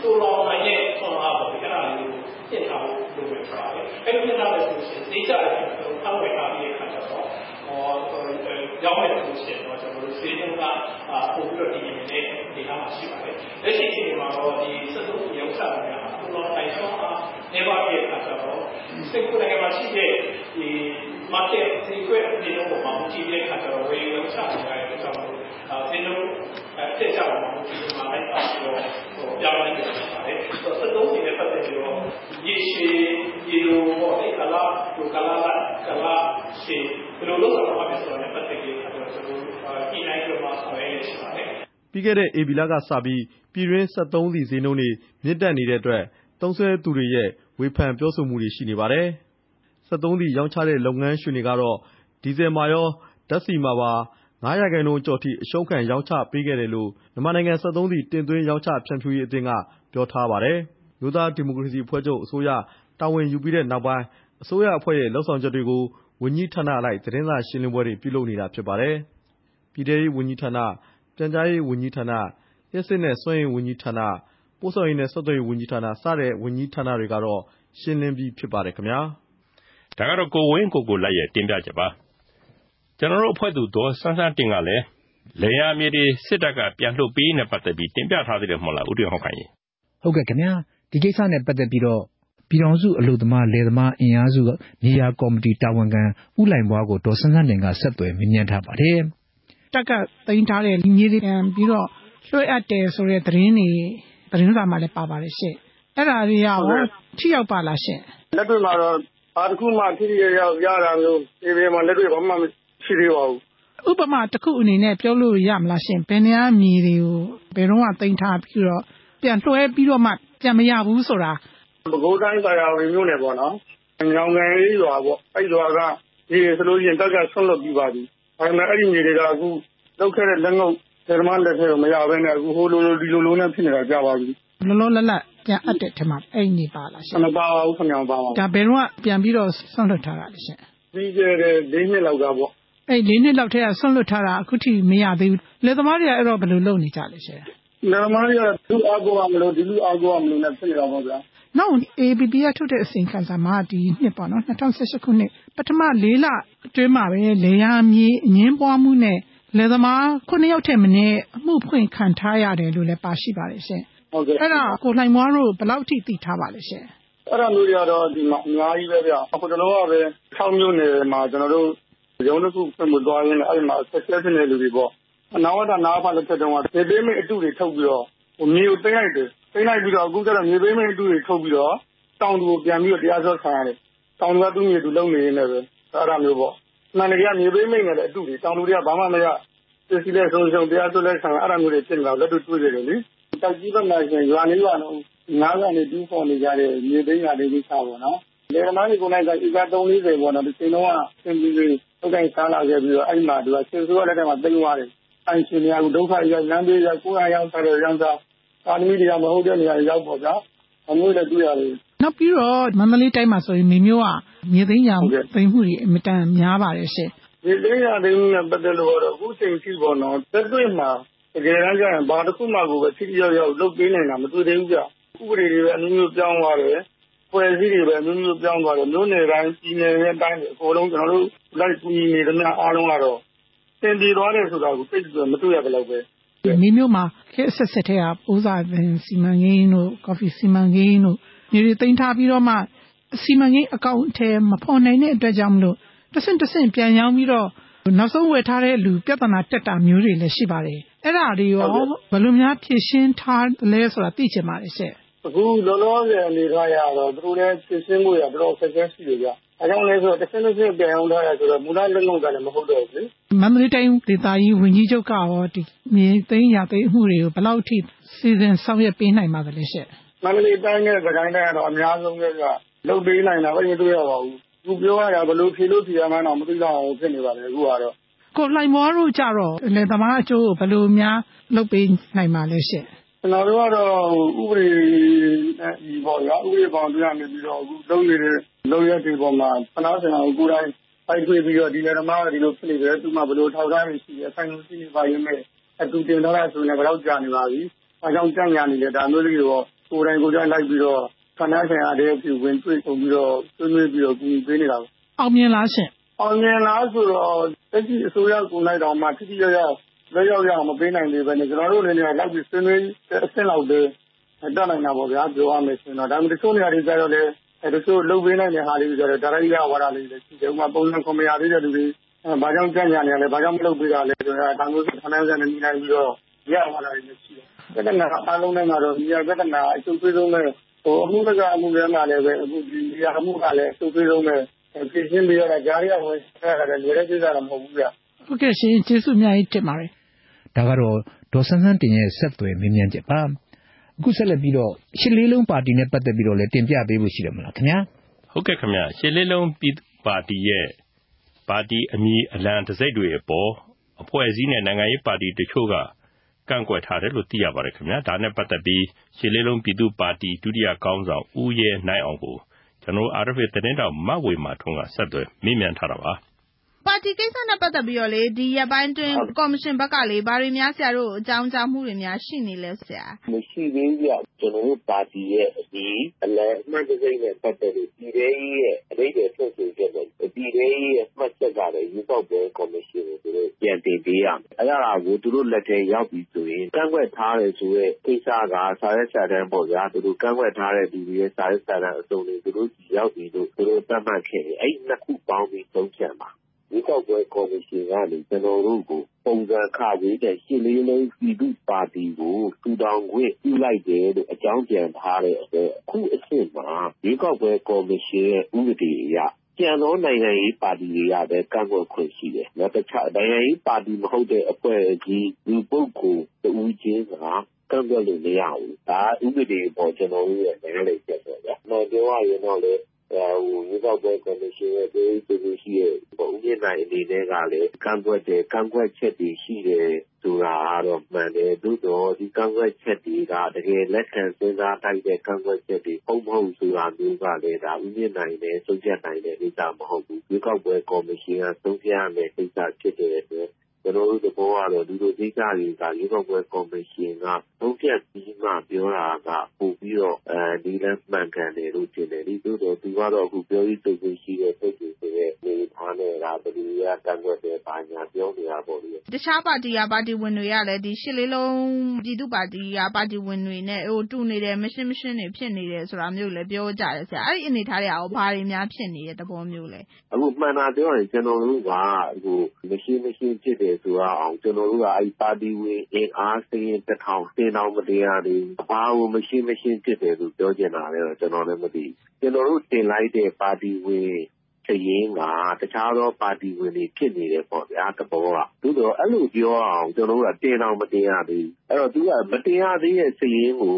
သိုလှောင်နိုင်တဲ့စွမ်းအားပေါ့လေအဲဒါလေးကိုမြှင့်ထားဖို့လိုမယ်ဖြစ်ပါတယ်။အဲဒီလိုမြှင့်ထားမယ်ဆိုရင်ဈေးကျတဲ့အခါကျတော့ဖမ်းဝယ်ထားပြီးတဲ့အခါကျတော့ရောင်းမယ်ဆိုရင်တော့ကျနော်တို့ဈေးနှုန်းကပိုပြီးတော့တည်ငြိမ်တဲ့အနေအထားမှာရှိပါတယ်။လက်ရှိအခြေအနေမှာတော့ဒီစက်သုံးဆီရောင်းချမှု များဟာသိုလှောင်နိုင်စွမ်းအားနည်းပါးတဲ့အခါကျတော့စင်ကာပူနိုင်ငံမှာရှိတဲ့ဒီ market ဈေးကွက်ဈေးနှုန်းပေါ်မှာမူတည်တဲ့အခါကျတော့ဝယ်ယူရောင်းချနေရတဲ့အတွက်ကြောင့်မို့ဈေးနှုန်းအတက်အကျပေါ်မှာမူတည်ပြီးမှလိုက်ပါပြီးတော့ပြောင်းလဲနေတာဖြစ်ပါတယ်။စက်သုံးဆီနဲ့ပတ်သက်ပြီးတော့ရေရှည်ရေတိုပေါ့လေကာလကာလကာလရှည်ဘယ်လိုလုပ်ဆောင်ရမလဲဆိုတာနဲ့ပတ်သက်ပြီးတော့ကျနော်တို့ညှိနှိုင်းပြီးတော့မှဆောင်ရွက်လျက်ရှိပါတယ်။” ပြီးခဲ့တဲ့ ဧပြီလကစပြီး ပြည်တွင်း စက်သုံးဆီဈေးနှုန်းတွေ မြင့်တက်နေတဲ့အတွက် သုံးစွဲသူတွေရဲ့ ဝေဖန်ပြောဆိုမှုတွေ ရှိနေပါတယ်။စက်သုံးဆီရောင်းချတဲ့ လုပ်ငန်းရှင်တွေကတော့ ဒီဇယ်မှာရောဓာတ်ဆီမှာပါ ၅ ရာခိုင်နှုန်းကျော်ထိ အရှုံးခံ ရောင်းချပေးခဲ့တယ်လို့ မြန်မာနိုင်ငံ စက်သုံးဆီ တင်သွင်းရောင်းချ ဖြန့်ဖြူးရေးအသင်းက ပြောထားပါတယ်။အမျိုးသားဒီမိုကရေစီအဖွဲ့ချုပ် အစိုးရ တာဝန်ယူပြီးတဲ့နောက်ပိုင်း အစိုးရအဖွဲ့ရဲ့ လုပ်ဆောင်ချက်တွေကို ဝန်ကြီးဌာနအလိုက် သတင်းစာရှင်းလင်းပွဲတွေ ပြုလုပ်နေတာ ဖြစ်ပါတယ်။ပြည်ထဲရေးဝန်ကြီးဌာန၊ ပြန်ကြားရေးဝန်ကြီးဌာန၊လျှပ်စစ်နဲ့ စွမ်းအင်ဝန်ကြီးဌာန၊ပို့ဆောင်ရေးနဲ့ ဆက်သွယ်ရေးဝန်ကြီးဌာန စတဲ့ ဝန်ကြီးဌာနတွေကတော့ ရှင်းလင်းပြီးဖြစ်ပါတယ်ခင်ဗျာ။ဒါကတော့ ကိုဝင်းကိုကိုလတ်ရဲ့ တင်ပြချက်ပါ။ကျွန်တော်တို့အဖွဲ့သူ ဒေါ်စန်းစန်းတင်ကလည်း လယ်ယာမြေတွေ စစ်တပ်က ပြန်လွှတ်ပေးနေပတ်သက်ပြီး တင်ပြထားသေးတယ် မဟုတ်လား ဦးတင်ဟောက်ခိုင်ကြီးဟုတ်ကဲ့ခင်ဗျာ ဒီကိစ္စနဲ့ ပတ်သက်ပြီးတော့ ပြည်တော်စု အလို့သမား လယ်သမား အင်အားစု မြေယာကော်မတီ တာဝန်ခံ ဦးလိုင်ဘွားကို ဒေါ်စန်းစန်းတင်က ဆက်သွယ်မြင်မြန်ထားပါတယ် တက်ကတင်ထားတဲ့မြေတွေ ပြန်ပြီးတော့ လွှဲအပ်တယ်ဆိုတဲ့ သတင်းတွေ သတင်းစာမှာလည်း ပါပါတယ်ရှင့် အဲ့ဒါတွေရော ထိရောက်ပါလားရှင့် လက်တွေ့မှာတော့ ဘာတစ်ခုမှ ထိထိရောက်ရောက် ရတာမျိုးဒီပြင်မှာ လက်တွေ့ ဘာမှ မရှိသေးပါဘူး ဥပမာတစ်ခုအနေနဲ့ ပြောလို့ရမလားရှင်ဘယ်နေရာမြေတွေကို ဘယ်တော့မှတင်ထားပြီးတော့ ပြန်လွှဲပြီးတော့မှ ပြန်မရဘူးဆိုတာ ပဲခူးတိုင်း သာယာဝင်မြို့နယ်ပေါ့နော် ညောင်ကန်လေးရွာပေါ့ အဲ့ရွာကဒီဆိုလို့ရှိရင်တက်ကဆွန့်လွတ်ပြီးပါပြီ ဒါပေမဲ့ အဲ့ဒီမြေတွေကအခုလောက်ခဲ့တဲ့ လက်ငုပ်ဓမ္မလက်ထဲကို မရဘဲနဲ့အခုဟိုလိုလို ဒီလိုလိုနဲ့ ဖြစ်နေတာ ကြပါပြီ လောလောလတ်လတ် ပြန်အပ်တဲ့ထက်မှာ အဲ့နေပါလားရှင်မပါပါဘူးခင်ဗျာမပါပါဘူးဒါဘယ်တော့မှပြန်ပြီးတော့ဆွန့်လွတ်ထားတာလေရှင်ပြီးခဲ့တဲ့၄နှစ်လောက်ကပေါ့ အဲ့လေးနှစ်လောက်တည်းကဆွန့်လွတ်ထားတာ အခုထိ မရသေးဘူးလေသမားတွေက အဲ့တော့ ဘယ်လိုလုပ်နေကြလဲရှင်ဓမ္မတွေက သူ့အားကိုးရမလို့ဒီလူအားကိုးရမလို့နဲ့ ဖြစ်နေတာပေါ့ဗျာနောက် ABB ကထုတ်တဲ့ အစီရင်ခံစာမှာ ဒီနှစ်ပေါ့နော်2018ခုနှစ် ပထမ၄လအတွင်းမှာပဲလေယာမြေအငင်းပွားမှုနဲ့လေသမား9ယောက်ထက်မနည်း အမှုဖွင့်ခံထားရတယ်လို့လည်း ပါရှိပါတယ်ရှင်ဟုတ်ကဲ့အဲ့ဒါ ကိုလှိုင်မွားတို့ ဘယ်လောက်ထိ သိထားပါလဲရှင်အဲ့ဒါမျိုးတွေကတော့ ဒီမှာအများကြီးပဲဗျအခုကျွန်တော်ကပဲ6မြို့နယ်မှာ ကျွန်တော်တို့ ရုံးတစ်ခုပြင်မှုသွားရင်းနဲ့ အဲ့ဒီမှာဆက်ဆက်ဖြစ်နေလူတွေပေါ့အနာဝတ္တနာဖတ်လက်ချက်တုန်းကဒေပေးမိတ်အတုတွေထုတ်ပြီးတော့ဟိုမြေကိုသိမ်းလိုက်တယ် သိမ်းလိုက်ပြီးတော့ အခုကျတော့ မြေပေးမိတ်အတုတွေထုတ်ပြီးတော့ တောင်သူကိုပြန်ပြီးတော့ တရားစွဲခံရတယ် တောင်သူက သူ့မြေသူ လုံနေနေတယ်ပဲ အဲ့ဒါမျိုးပေါ့မှန်တကယ်မြေပေးမိတ်နဲ့လည်းအတုတွေ တောင်သူတွေက ဘာမှမရသိစီတဲ့ဆုံးရှုံး တရားစွဲလက်ခံအဲ့ဒါမျိုးတွေ ဖြစ်နေတာလက်တွေ့တွေ့ရတယ်လေတောက်ကြီးဘက်မှာရှင် ရွာလေးရွာလုံး ငါးကနေတူးဖော်နေကြတဲ့မြေသိမ်းတာလေးကိစ္စပေါ့နော်လေသမားတွေကိုနိုင်ကဤက340ပေါ့နော်ဒီချိန်တော့အင်ပြီးပြီးထုတ်တိုင်းစားလာခဲ့ပြီးတော့ အဲ့မှာသူကဆင်ဆိုးရတဲ့ထဲမှာ သိမ်းသွားတယ်အိုင်ရှင်များကဒုက္ခရောက် လမ်းပေးရောက် ကိုယ်အားရောက်ထားတဲ့ရောင်းစားအာသမီတွေက မဟုတ်တဲ့နေရာရောက်ပေါ့ဗျာအမျိုးလည်း တွေ့ရတယ် နောက်ပြီးတော့ မန္တလေးတိုင်းမှာဆိုရင်မြေမျိုးက မြေသိမ်းရောင်ဟုတ်ကဲ့သိမ်းမှုတွေအမတန်များပါတယ်ရှင်ဒီလေးရတဲ့နဲ့ ပတ်သက်လို့တော့ အခုချိန်ရှိပေါ့နော်တက်တွေ့မှာ တကယ်တမ်းကျရင် ဘာတစ်ခုမှကိုပဲထိထိရောက်ရောက် လုပ်ပေးနိုင်တာ မတွေ့သေးဘူးကြဥပဒေတွေပဲ အမျိုးမျိုး ပြောင်းသွားတယ်ဖွဲ့စည်းတွေပဲ အမျိုးမျိုး ပြောင်းသွားတယ်မျိုးနယ်တိုင်း ပြည်နယ်ရဲ့တိုင်းတွေအကုန်လုံး ကျွန်တော်တို့ လိုက်ကူညီနေသမျှ အားလုံးကတော့သင်တည်သွားတယ်ဆိုတာကို သိပြီးတော့ မတွေ့ရကြတော့ပဲမြေမျိုးမှာခက်ဆက်ဆက်တဲ့ကပိုးစာပင်စီမံကိန်းတို့ ကော်ဖီစီမံကိန်းတို့ မြေတွေသိမ်းထားပြီးတော့မှ စီမံကိန်းအကောင့်အထည်မဖော်နိုင်တဲ့အတွက်ကြောင့်မလို့တစ်ဆင့်တစ်ဆင့်ပြန်ရောင်းပြီးတော့ နောက်ဆုံးဝယ်ထားတဲ့လူ ပြဿနာတက်တာမျိုးတွေလည်း ရှိပါတယ် အဲ့ဒါတွေရော ဘယ်လိုများဖြည့်ရှင်းထားလဲဆိုတာ သိချင်ပါတယ်ရှင့် အခုလောလောဆယ်အနေထားရတော့ သူတို့လည်းပြင်ဆင်မှုရတော့ဆက်ဆက်ရှိတယ်ကြအဲကြောင့်လဲဆိုတော့တစ်ဆင့်တစ်ဆင့်ပြန်အောင်ထားရဆိုတော့ မူလလက်လုံးကလည်း မဟုတ်တော့ဘူးလေ မန္တလေးတိုင်းဒေသကြီးဝန်ကြီးချုပ်ကရောဒီမြေသိမ်းရသိမ်းမှုတွေကို ဘယ်လောက်ထိ စီစဉ်ဆောင်ရွက်ပေးနိုင်ပါသလဲရှင့် မန္တလေးတိုင်းနဲ့စကိုင်းတိုင်းကတော့ အများဆုံးပဲကလုတ်ပေးနိုင်တာပဲမတွေ့ရပါဘူးသူပြောရတာ ဘယ်လိုဖြေလို့ ဖြေရမှန်းတော့မသိတော့အောင်ဖြစ်နေပါလေအခုကတော့ကိုလှိုင်မောတို့ကြတော့လေသမားအကျိုးကို ဘယ်လိုများ လုပ်ပေးနိုင်ပါလဲရှင့် ကျွန်တော်တို့ကတော့ ဥပဒေနဲ့ဒီပေါ့ရဥပဒေပေါင်းတရားနေပြီးတော့အခုလုပ်နေတဲ့ လုပ်ရက်တွေပေါ်မှာဖနာဆင်အောင်ကိုယ်တိုင်ပိုက်ထွေးပြီးတော့ ဒီလေဓမ္မကဒီလိုဖြစ်နေတယ် သူမှဘယ်လိုထောက်ထားနေရှိတယ်ဆိုင်လို့ရှိနေပါရင်မဲ့အတူတင်ထားတာဆိုရင်ဘယ်တော့ကြာနေပါပြီအဲကြောင့် ကြံ့ညာနေတယ်ဒါမျိုးလေးတော့ ကိုယ်တိုင်ကိုယ်တိုင်လိုက်ပြီးတော့ဖနာဆင်အားတဲ့ဖြစ်ဝင်တွေ့ပုံပြီးတော့ ဆွေးနွေးပြီးတော့ ကူညီပေးနေတာပေါ့အောင်မြင်လားရှင့် အောင်မြင်လားဆိုတော့တက်ကြီးအစိုးရကိုလိုက်တော့မှတိတိကျကျလက်ရောက်ရအောင် မပေးနိုင်သေးပဲနဲ့ ကျွန်တော်တို့အနေနဲ့ လိုက်ပြီးဆွေးနွေးတဲ့အဆင့်လောက်ပဲ တက်နိုင်တာပေါ့ဗျာ ပြောရမယ်ဆိုရင်တော့ ဒါမှမဟုတ်တချို့နေရာတွေကျတော့လေအဲတချို့လုပ်ပေးနိုင်တဲ့ဟာလေးတွေကျတော့ဒါရိုက်ရဝါဒလေးတွေရှိတယ် ဥပမာ ပုံစံခွန်မရသေးတဲ့လူတွေအဲဘာကြောင့်ကြံ့ညာနေရလဲ ဘာကြောင့် မလုပ်ပေးတာလဲဆိုတော့ဒါမျိုးဆိုခဏခဏနဲ့နေနိုင်ပြီးတော့ ရဝါဒလေးတွေရှိတယ် ပြဿနာအားလုံးနဲ့ကတော့ဒီပြဿနာအကျုပ်သွေးဆုံးမဲ့ဟိုအမှုတကအမှုတွေမှာလည်းပဲအခုဒီနေရာအမှုကလည်းအကျုပ်သွေးဆုံးမဲ့ပြင်ရှင်းပြီးတော့ကြားရဝင်ဆက်ရတယ်လူရဲကိစ္စတော့ မဟုတ်ဘူးဗျ ဟုတ်ကဲ့ရှင်ကျေးဇူးအများကြီးတင်ပါတယ် ဒါကတော့ ဒေါ်ဆန်းဆန်းတင်ရဲ့ ဆက်သွယ်မြင်မြန်ချက်ပါ အခုဆက်လက်ပြီးတော့ ရှစ်လေးလုံးပါတီနဲ့ ပတ်သက်ပြီးတော့လည်း တင်ပြပေးဖို့ရှိတယ်မလားခင်ဗျာ ဟုတ်ကဲ့ခင်ဗျ ရှစ်လေးလုံးပြည်သူ့ပါတီရဲ့ ပါတီအမည်အလံတစိုက်တွေအပေါ် အဖွဲ့အစည်းနဲ့ နိုင်ငံရေးပါတီတချို့က ကန့်ကွက်ထားတယ်လို့ သိရပါတယ်ခင်ဗျာ ဒါနဲ့ပတ်သက်ပြီး ရှစ်လေးလုံးပြည်သူ့ပါတီ ဒုတိယကောင်းဆောင် ဦးရဲနိုင်အောင်ကို ကျွန်တော် RFA သတင်းတောက် မဝေမာထွန်းက ဆက်သွယ်မိမြန်ထားတာပါ ပါတီကိစ္စနဲ့ ပတ်သက်ပြီးတော့လေဒီရက်ပိုင်းအတွင်း ကော်မရှင်ဘက်ကလေဘာတွေများ ဆရာတို့အကြောင်းကြားမှုတွေများ ရှိနေလဲဆရာ မရှိသေးဘူးဗျ ကျွန်တော်တို့ပါတီရဲ့ဒီအလယ်အမှတ်တစိမ့်နဲ့ ပတ်သက်ပြီးပြည်ထောင်ရဲ့အရေးတွေဆွဆိုချက်နဲ့ ပြည်ထောင်ရဲ့ မှတ်ချက်ကလည်းယူပေါက်ပွဲကော်မရှင်ကို သူတို့ပြန်တင်ပေးရမယ် အဲ့ဒါကို သူတို့လက်ထဲရောက်ပြီဆိုရင် ကန့်ကွက်ထားတယ်ဆိုရဲကိစ္စက စာရဲစာတမ်းပေါ့ဗျာ သူတို့ကန့်ကွက်ထားတဲ့ဒီရဲ့ စာရဲစာတမ်းအစုံတွေ သူတို့ရောက်ပြီလို့ သူတို့သတ်မှတ်ခဲ့တယ် အဲ့နှစ်ခုပေါင်းပြီးသုံးချက်ပါ ရွေးကောက်ပွဲကော်မရှင်ကနေ ကျွန်တော်တို့ကို ပုံစံခဝေးတဲ့ ရှစ်လေးလုံး ပြည်သူ့ပါတီကို ထူထောင်ခွင့်ပြုလိုက်တယ်လို့ အကြောင်းပြန်ထားတဲ့အတွက် အခုအစ်စ်မှာ ရွေးကောက်ပွဲကော်မရှင်ရဲ့ ဥပဒေအရ ကျန်သောနိုင်ငံရေးပါတီတွေကပဲ ကန့်ကွက်ခွင့်ရှိတယ်။နောက်တခြားနိုင်ငံရေးပါတီ မဟုတ်တဲ့ အဖွဲ့အစည်း လူပုဂ္ဂိုလ် တဦးချင်းက ကန့်ကွက်လို့ မရဘူး။ဒါဥပဒေပေါ် ကျွန်တော်တို့ရဲ့ နားလည်ချက်ပေါ့ဗျာ။နောက်ပြောရရင်တော့လေဟို ရွေးကောက်ပွဲကော်မရှင်ရဲ့ဒေသသူရှိရဲ့ဦးမြင့်နိုင်အနေနဲ့ကလည်း ကန့်ကွက်တယ် ကန့်ကွက်ချက်တွေ ရှိတယ်ဆိုတာကတော့ မှန်တယ် သို့တော့ဒီကန့်ကွက်ချက်တွေက တကယ်လက်ခံစဉ်းစားတိုက်တဲ့ ကန့်ကွက်ချက်တွေပုံမဟုတ်ဆိုတာမျိုးကလည်းဒါဦးမြင့်နိုင်နဲ့ဆုံးဖြတ်နိုင်တဲ့ကိစ္စ မဟုတ်ဘူး ရွေးကောက်ပွဲကော်မရှင်က ဆုံးဖြတ်ရမယ့်ကိစ္စ ဖြစ်တဲ့အတွက် ကျွန်တော်တို့ သဘောကတော့ ဒီလိုကိစ္စတွေက ရွေးကောက်ပွဲကော်မရှင်ကသုံးဖြတ်ပြီးမှ ပြောတာက ပို့ပြီးတော့အဲဒီလမ်းမှန်ကန်တယ်လို့ ထင်တယ်ဒီသို့တော့သူကတော့ အခု ပြောရေးဆိုခွင့်ရှိတဲ့စိတ်တွေဆိုတဲ့နေထားနေတာဘယ်လိုရကန့်ကွက်တယ် ဘာညာ ပြောနေတာပေါ့လေ တခြားပါတီက ပါတီဝင်တွေကလည်းဒီရှစ်လေးလုံး ပြည်သူ့ပါတီက ပါတီဝင်တွေနဲ့ဟိုတူနေတယ် မရှင်းမရှင်းတွေ ဖြစ်နေတယ်ဆိုတာမျိုးလည်း ပြောကြတယ်ဆရာအဲ့ဒီအနေထားတွေကရော ဘာတွေများ ဖြစ်နေတဲ့ သဘောမျိုးလဲ အခု မှန်တာပြောရင် ကျွန်တော်တို့ကဟိုမရှိမရှိဖြစ်တယ်ဆိုတော့အောင် ကျွန်တော်တို့ကအဲ့ပါတီဝင်အင်အားစင်း တစ်ထောင် တင်အောင် မတရားသေးဘူး ဘာလို့မရှိမရှိဖြစ်တယ်လို့ ပြောချင်တာလဲတော့ ကျွန်တော်လည်း မသိကျွန်တော်တို့ တင်လိုက်တဲ့ ပါတီဝင်စရင်ကတခြားသော ပါတီဝင်တွေ ဖြစ်နေတယ်ပေါ့ဗျာတဘောက သို့တော့အဲ့လိုပြောအောင် ကျွန်တော်တို့က တင်အောင် မတင်ရသေးဘူး အဲ့တော့ သူက မတင်ရသေးတဲ့စရင်ကို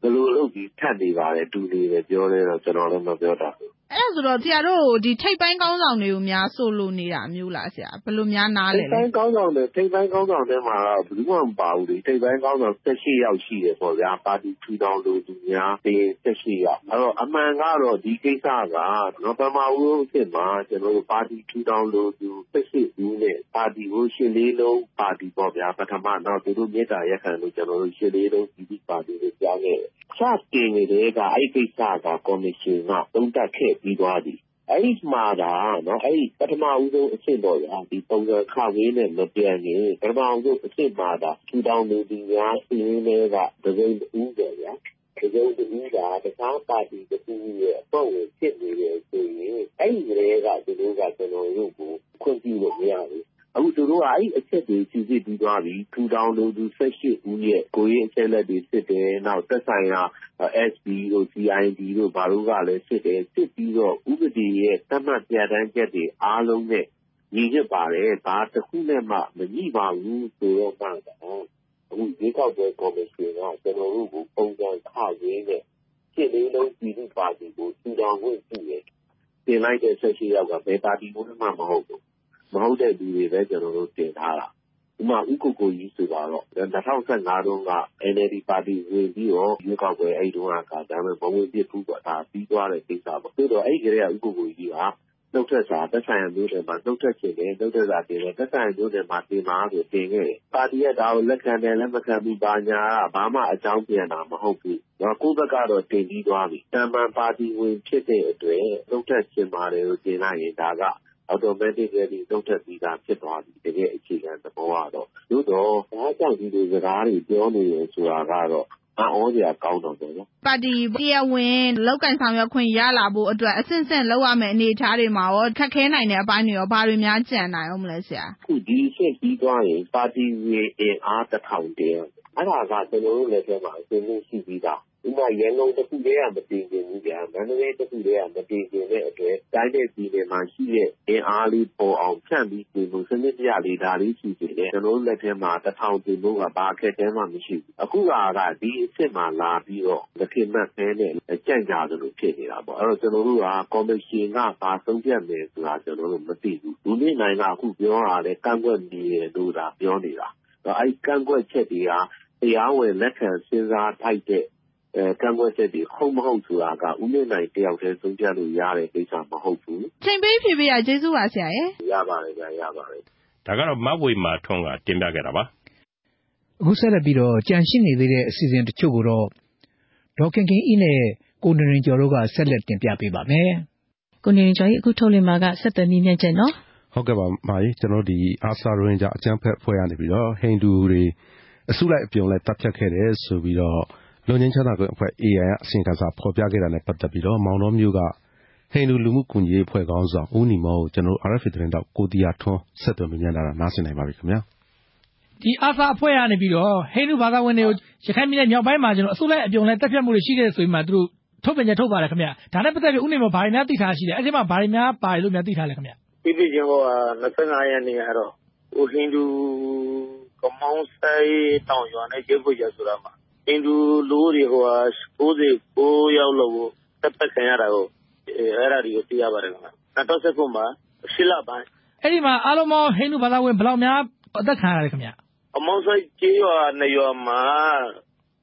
ဘယ်လိုလုပ်ပြီး ထပ်နေပါလဲတူနေတယ် ပြောလဲတော့ ကျွန်တော်လည်း မပြောတတ်ဘူး အဲ့ဒါဆိုတော့ ဆရာတို့ဒီထိပ်ပိုင်းကောင်းဆောင်တွေကိုများ ဆိုလိုနေတာမျိုးလားဆရာ ဘယ်လိုများ နားလဲထိပ်ပိုင်းကောင်းဆောင်တွေထိပ်ပိုင်းကောင်းဆောင်တွေမှာတော့ ဘယ်သူမှ မပါဘူးလေ ထိပ်ပိုင်းကောင်းဆောင်18ယောက် ရှိတယ်ပေါ့ဗျာ ပါတီထူထောင်လူသူများတင်18ယောက်အဲ့တော့အမှန်ကတော့ ဒီကိစ္စကနော်ပမာဦးအဖြစ်မှာကျွန်တော်တို့ပါတီထူထောင်လူသူ18ဦးနဲ့ ပါတီကိုရှင်းလေးလုံးပါတီပေါ့ဗျာ ပထမတော့သူတို့မြေတားရက်ခံလို့ကျွန်တော်တို့ရှင်းလေးလုံးဒီပါတီကိုကြားခဲ့တယ် စတင်နေတဲ့ကအဲ့ဒီကိစ္စက ကော်မရှင်က သုံးသပ်ခဲ့ပြီးသွားပြီ အဲ့ဒီမှာဒါနော်အဲ့ဒီပထမဦးဆုံးအဆင့်တော့ရာဒီပုံစံခဝေးနဲ့ မပြန်ရင် ပထမဦးဆုံးအဆင့်မှာဒါထူထောင်လူဒီများအင်းလေးကဒဇိန်ဦးတယ်ဗျာဒဇိန်ဦးကတခြားပါတီတစ်ခုရဲ့အပေါ့ဝင် ဖြစ်နေတယ်ဆိုရင် အဲ့ဒီကလေးက သူတို့က ကျွန်တော်တို့ကို ခွင့်ပြုလို့ မရဘူး အခု သူတို့က အဲ့အချက်တွေစီစစ်ပြီးသွားပြီ ထူထောင်လို့သူ18ဦးရဲ့ ကိုရင်းအချက်လက်တွေ စစ်တယ် နောက် သက်ဆိုင်ရာ SB တို့ CID တို့ ဘာလို့ကလည်း စစ်တယ် စစ်ပြီးတော့ ဥပဒေရဲ့ သတ်မှတ်ပြဋ္ဌာန်းချက်တွေ အားလုံးနဲ့ ညီညွတ်ပါတယ် ဘာတစ်ခုနဲ့မှမညီပါဘူးဆိုတော့မှတော့အခုဒီကောက်ပွဲ ကော်မရှင်က ကျွန်တော်တို့ကို ပုံစံခရင်းနဲ့ ရှင်းလေးလုံး ပြည်သူ့ပါတီကို ထူထောင်ခွင့်ပြုတယ် တင်လိုက်တဲ့ဆက်ရှိရောက်က ဘယ်ပါတီမှ မဟုတ်ဘူး မဟုတ်တဲ့လူတွေပဲ ကျွန်တော်တို့ တင်ထားတာဥမာဥက္ကိုကိုကြီးဆိုတော့2015တုန်းက NLD ပါတီဝင်ပြီးတော့ ရွေးကောက်ပွဲ အဲ့တုန်းကဒါပေမဲ့ဘဝင်ပြစ်ဘူးပေါ့ဒါ ပြီးသွားတဲ့ကိစ္စပေါ့ဆိုတော့အဲ့ဒီကလေးကဥက္ကိုကိုကြီးကနှုတ်ထွက်စာ သက်ဆိုင်ရာမျိုးတွေမှာနှုတ်ထွက်ခြင်းနဲ့နှုတ်ထွက်စာတင်တယ် သက်ဆိုင်ရာမျိုးတွေမှာ တင်ပါဆိုတင်ခဲ့တယ် ပါတီက ဒါကို လက်ခံတယ် လက်မခံဘူး ဘာညာက ဘာမှအကြောင်းပြန်တာ မဟုတ်ဘူးတော့ကိုယ့်ဘက်ကတော့ တင်ပြီးသွားပြီတမန်ပါတီဝင် ဖြစ်တဲ့အတွက်နှုတ်ထွက်ခြင်းပါတယ်လို့ တင်လိုက်ရင် ဒါက automatically တုတ်တက်ပြီးသား ဖြစ်သွားပြီ တကယ်အခြေခံသဘောကတော့ သို့တော့ဘာကြောင့် ဒီလိုစကားတွေ ပြောနေရဆိုတာကတော့ အံ့ဩစရာ ကောင်းတော့တယ်နော် ပါတီတရားဝင်လောက်ကန်ဆောင်ရွက်ခွင့် ရလာဖို့အတွက် အဆင့်ဆင့်လောက်ရမယ့် အနေအထားတွေမှာရော ခက်ခဲနိုင်တဲ့ အပိုင်းတွေရော ဘာတွေများကြံနိုင်အောင်မလဲ ဆရာခုဒီအဆင့်ပြီးသွားရင် ပါတီဝင်အင်အားတစ်ထောင်တင်အဲ့ဒါက ကျွန်တော်တို့လည်းထဲမှာအစဉ်လို့ရှိပြီးသား ဥပမာ ရန်ကုန်တစ်ခုတည်းက မတင်ကျင်ဘူးဗျာ မန္တလေးတစ်ခုတည်းက မတင်ကျင်တဲ့အတွက် တိုင်းတဲ့ပြည်နယ်မှာရှိတဲ့ အင်အားလေးပေါ်အောင် ဖြန့်ပြီးပြင်လို့ စနစ်တရလေး ဒါလေးရှိနေတယ် ကျွန်တော်တို့လက်ထဲမှာတစ်ထောင်တင်ဖို့က ဘာအခက်အခဲမှ မရှိဘူး အခုကကဒီအစ်စ်မှာလာပြီးတော့လက်ခင်မတ်ဖဲနဲ့ ကြန့်ကြသလို ဖြစ်နေတာပေါ့ အဲ့တော့ ကျွန်တော်တို့က ကော်မရှင်က ဘာဆုံးဖြတ်မယ်ဆိုတာ ကျွန်တော်တို့ မသိဘူးလူနေနိုင်က အခုပြောတာလေကန့်ကွက်နေတယ်လို့ဒါပြောနေတာ အဲ့ကန့်ကွက်ချက်တွေက တရားဝင် လက်ခံစဉ်းစားထိုက်တဲ့ ကန့်ကွက်ချက်တွေ ဟုတ်မဟုတ်ဆိုတာက ဦးမြင့်နိုင်တယောက်တည်း ဆုံးဖြတ်လို့ရတဲ့ကိစ္စမဟုတ်ဘူး။ချိန်ပေးဖြေပေးရကျေးဇူးပါဆရာရယ်။ရပါတယ်ဗျာရပါတယ်။ဒါကတော့ မဝေမာထွန်းက တင်ပြခဲ့တာပါ။အခုဆက်လက်ပြီးတော့ကြံရှိနေသေးတဲ့ အစီအစဉ်တချို့ကိုတော့ ဒေါခင်ခင်ဤနဲ့ ကိုနေရင်ကျော်တို့က ဆက်လက်တင်ပြပေးပါမယ်။ကိုနေရင်ကျော်ကြီးအခုထုတ်လွှင့်မှာက ဆက်သွယ်မြင့်မြတ်ချက်နော်။ဟုတ်ကဲ့ပါမာကြီးကျွန်တော်ဒီအာဆာရိုရင်ဂျာအကြံဖက်ဖွဲ့ရနေပြီးတော့ ဟိန္ဒူတွေ အစုလိုက်အပြုံလိုက်တပ်ဖြတ်ခဲ့တယ်ဆိုပြီးတော့ လွန်ငင်းချမ်းသာခွင့်အဖွဲ့ AI က အစီရင်ခံစာ ဖော်ပြခဲ့တာနဲ့ ပတ်သက်ပြီးတော့မောင်တော်မျိုးကဟိန္ဒူလူမှုကူညီရေးအဖွဲ့ကောင်းဆောင် ဦးနီမောကို ကျွန်တော် RFA သတင်းတော့ကိုတီယာထွန်း ဆက်သွယ်မြင်လာတာ နားဆင်နိုင်ပါပြီခင်ဗျာ ဒီအာသာအဖွဲ့ကနေပြီးတော့ ဟိန္ဒူဘာသာဝင်တွေကို ရခိုင်ပြည်နယ်မြောက်ပိုင်းမှာကျွန်တော်အစုလိုက်အပြုံလိုက်တပ်ဖြတ်မှုတွေရှိခဲ့ဆိုပြီးမှ သူတို့ထုတ်ပြန်ချက် ထုတ်ပါတယ်ခင်ဗျာဒါနဲ့ပတ်သက်ပြီး ဦးနေမော ဘာတွေများသိထားရှိလဲ အဲ့ဒီမှာ ဘာတွေများပါတယ်လို့များသိထားလဲခင်ဗျာပြီးပြီးချင်းဟို25ရက်နေ့ကတော့ ဟိုဟိန္ဒူ ကမောင်းဆိုင်တောင်ရွာနဲ့ကျေးဖို့ရဆိုတာမှာ ဟိန္ဒူလူတွေဟိုဟာ99ယောက်လောက်ကိုတပ်ပတ်ခံရတာကိုအဲ့ဒါတွေကို သိရပါတယ်ခင်ဗျ2019မှာရှစ်လပိုင်း အဲ့ဒီမှာ အားလုံးပေါင်း ဟိန္ဒူဘာသာဝင် ဘယ်လောက်များ အသက်ခံရတယ်ခင်ဗျ အမောင်းဆိုင်ကျေးရွာနေရွာမှာ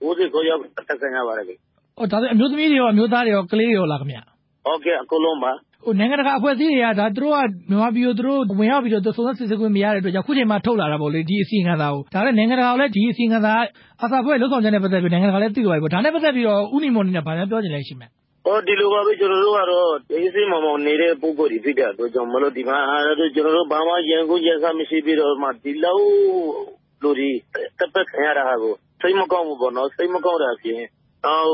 99ယောက် အသက်ခံရပါတယ်ခင်ဟိုဒါဆို အမျိုးသမီးတွေရော အမျိုးသားတွေရော ကလေးတွေရောလားခင်ဗျ ဟုတ်ကဲ့ အကုန်လုံးပါဟိုနိုင်ငံတကာအဖွဲ့အစည်းတွေကဒါသူတို့က မြန်မာပြည်ကို သူတို့ဝင်ရောက်ပြီးတော့ စုံစမ်းစစ်ဆေးခွင့် မရတဲ့အတွက်ကြောင့်ခုချိန်မှာထုတ်လာတာပေါ့လေ ဒီအစီအခံစာကို ဒါလည်းနိုင်ငံတကာကလည်း ဒီအစီအခံစာအစာဖွဲ့လုံဆောင်ချက်နဲ့ ပတ်သက်ပြီး နိုင်ငံတကာလည်း သိသွားပြီပေါ့ ဒါနဲ့ ပတ်သက်ပြီးတော့ဥနီမွန်နေနဲ့ဗာများပြောချင်လဲရှိမယ်ဟောဒီလိုပါပဲ ကျွန်တော်တို့ကတော့ အေးစိမောင်မောင်နေတဲ့ ပုံကိုယ်ဒီဖြစ်တဲ့အတွက်ကြောင့်မလို့ ဒီမှာ ကျွန်တော်တို့ ဘာမှရန်ကုန်ရဆမရှိပြီးတော့မှ ဒီလောက်လူတွေတက်ပတ်ခံရတာကို စိတ်မကောင်းဘူးပေါ့နော် စိတ်မကောင်းတာပြင်အော်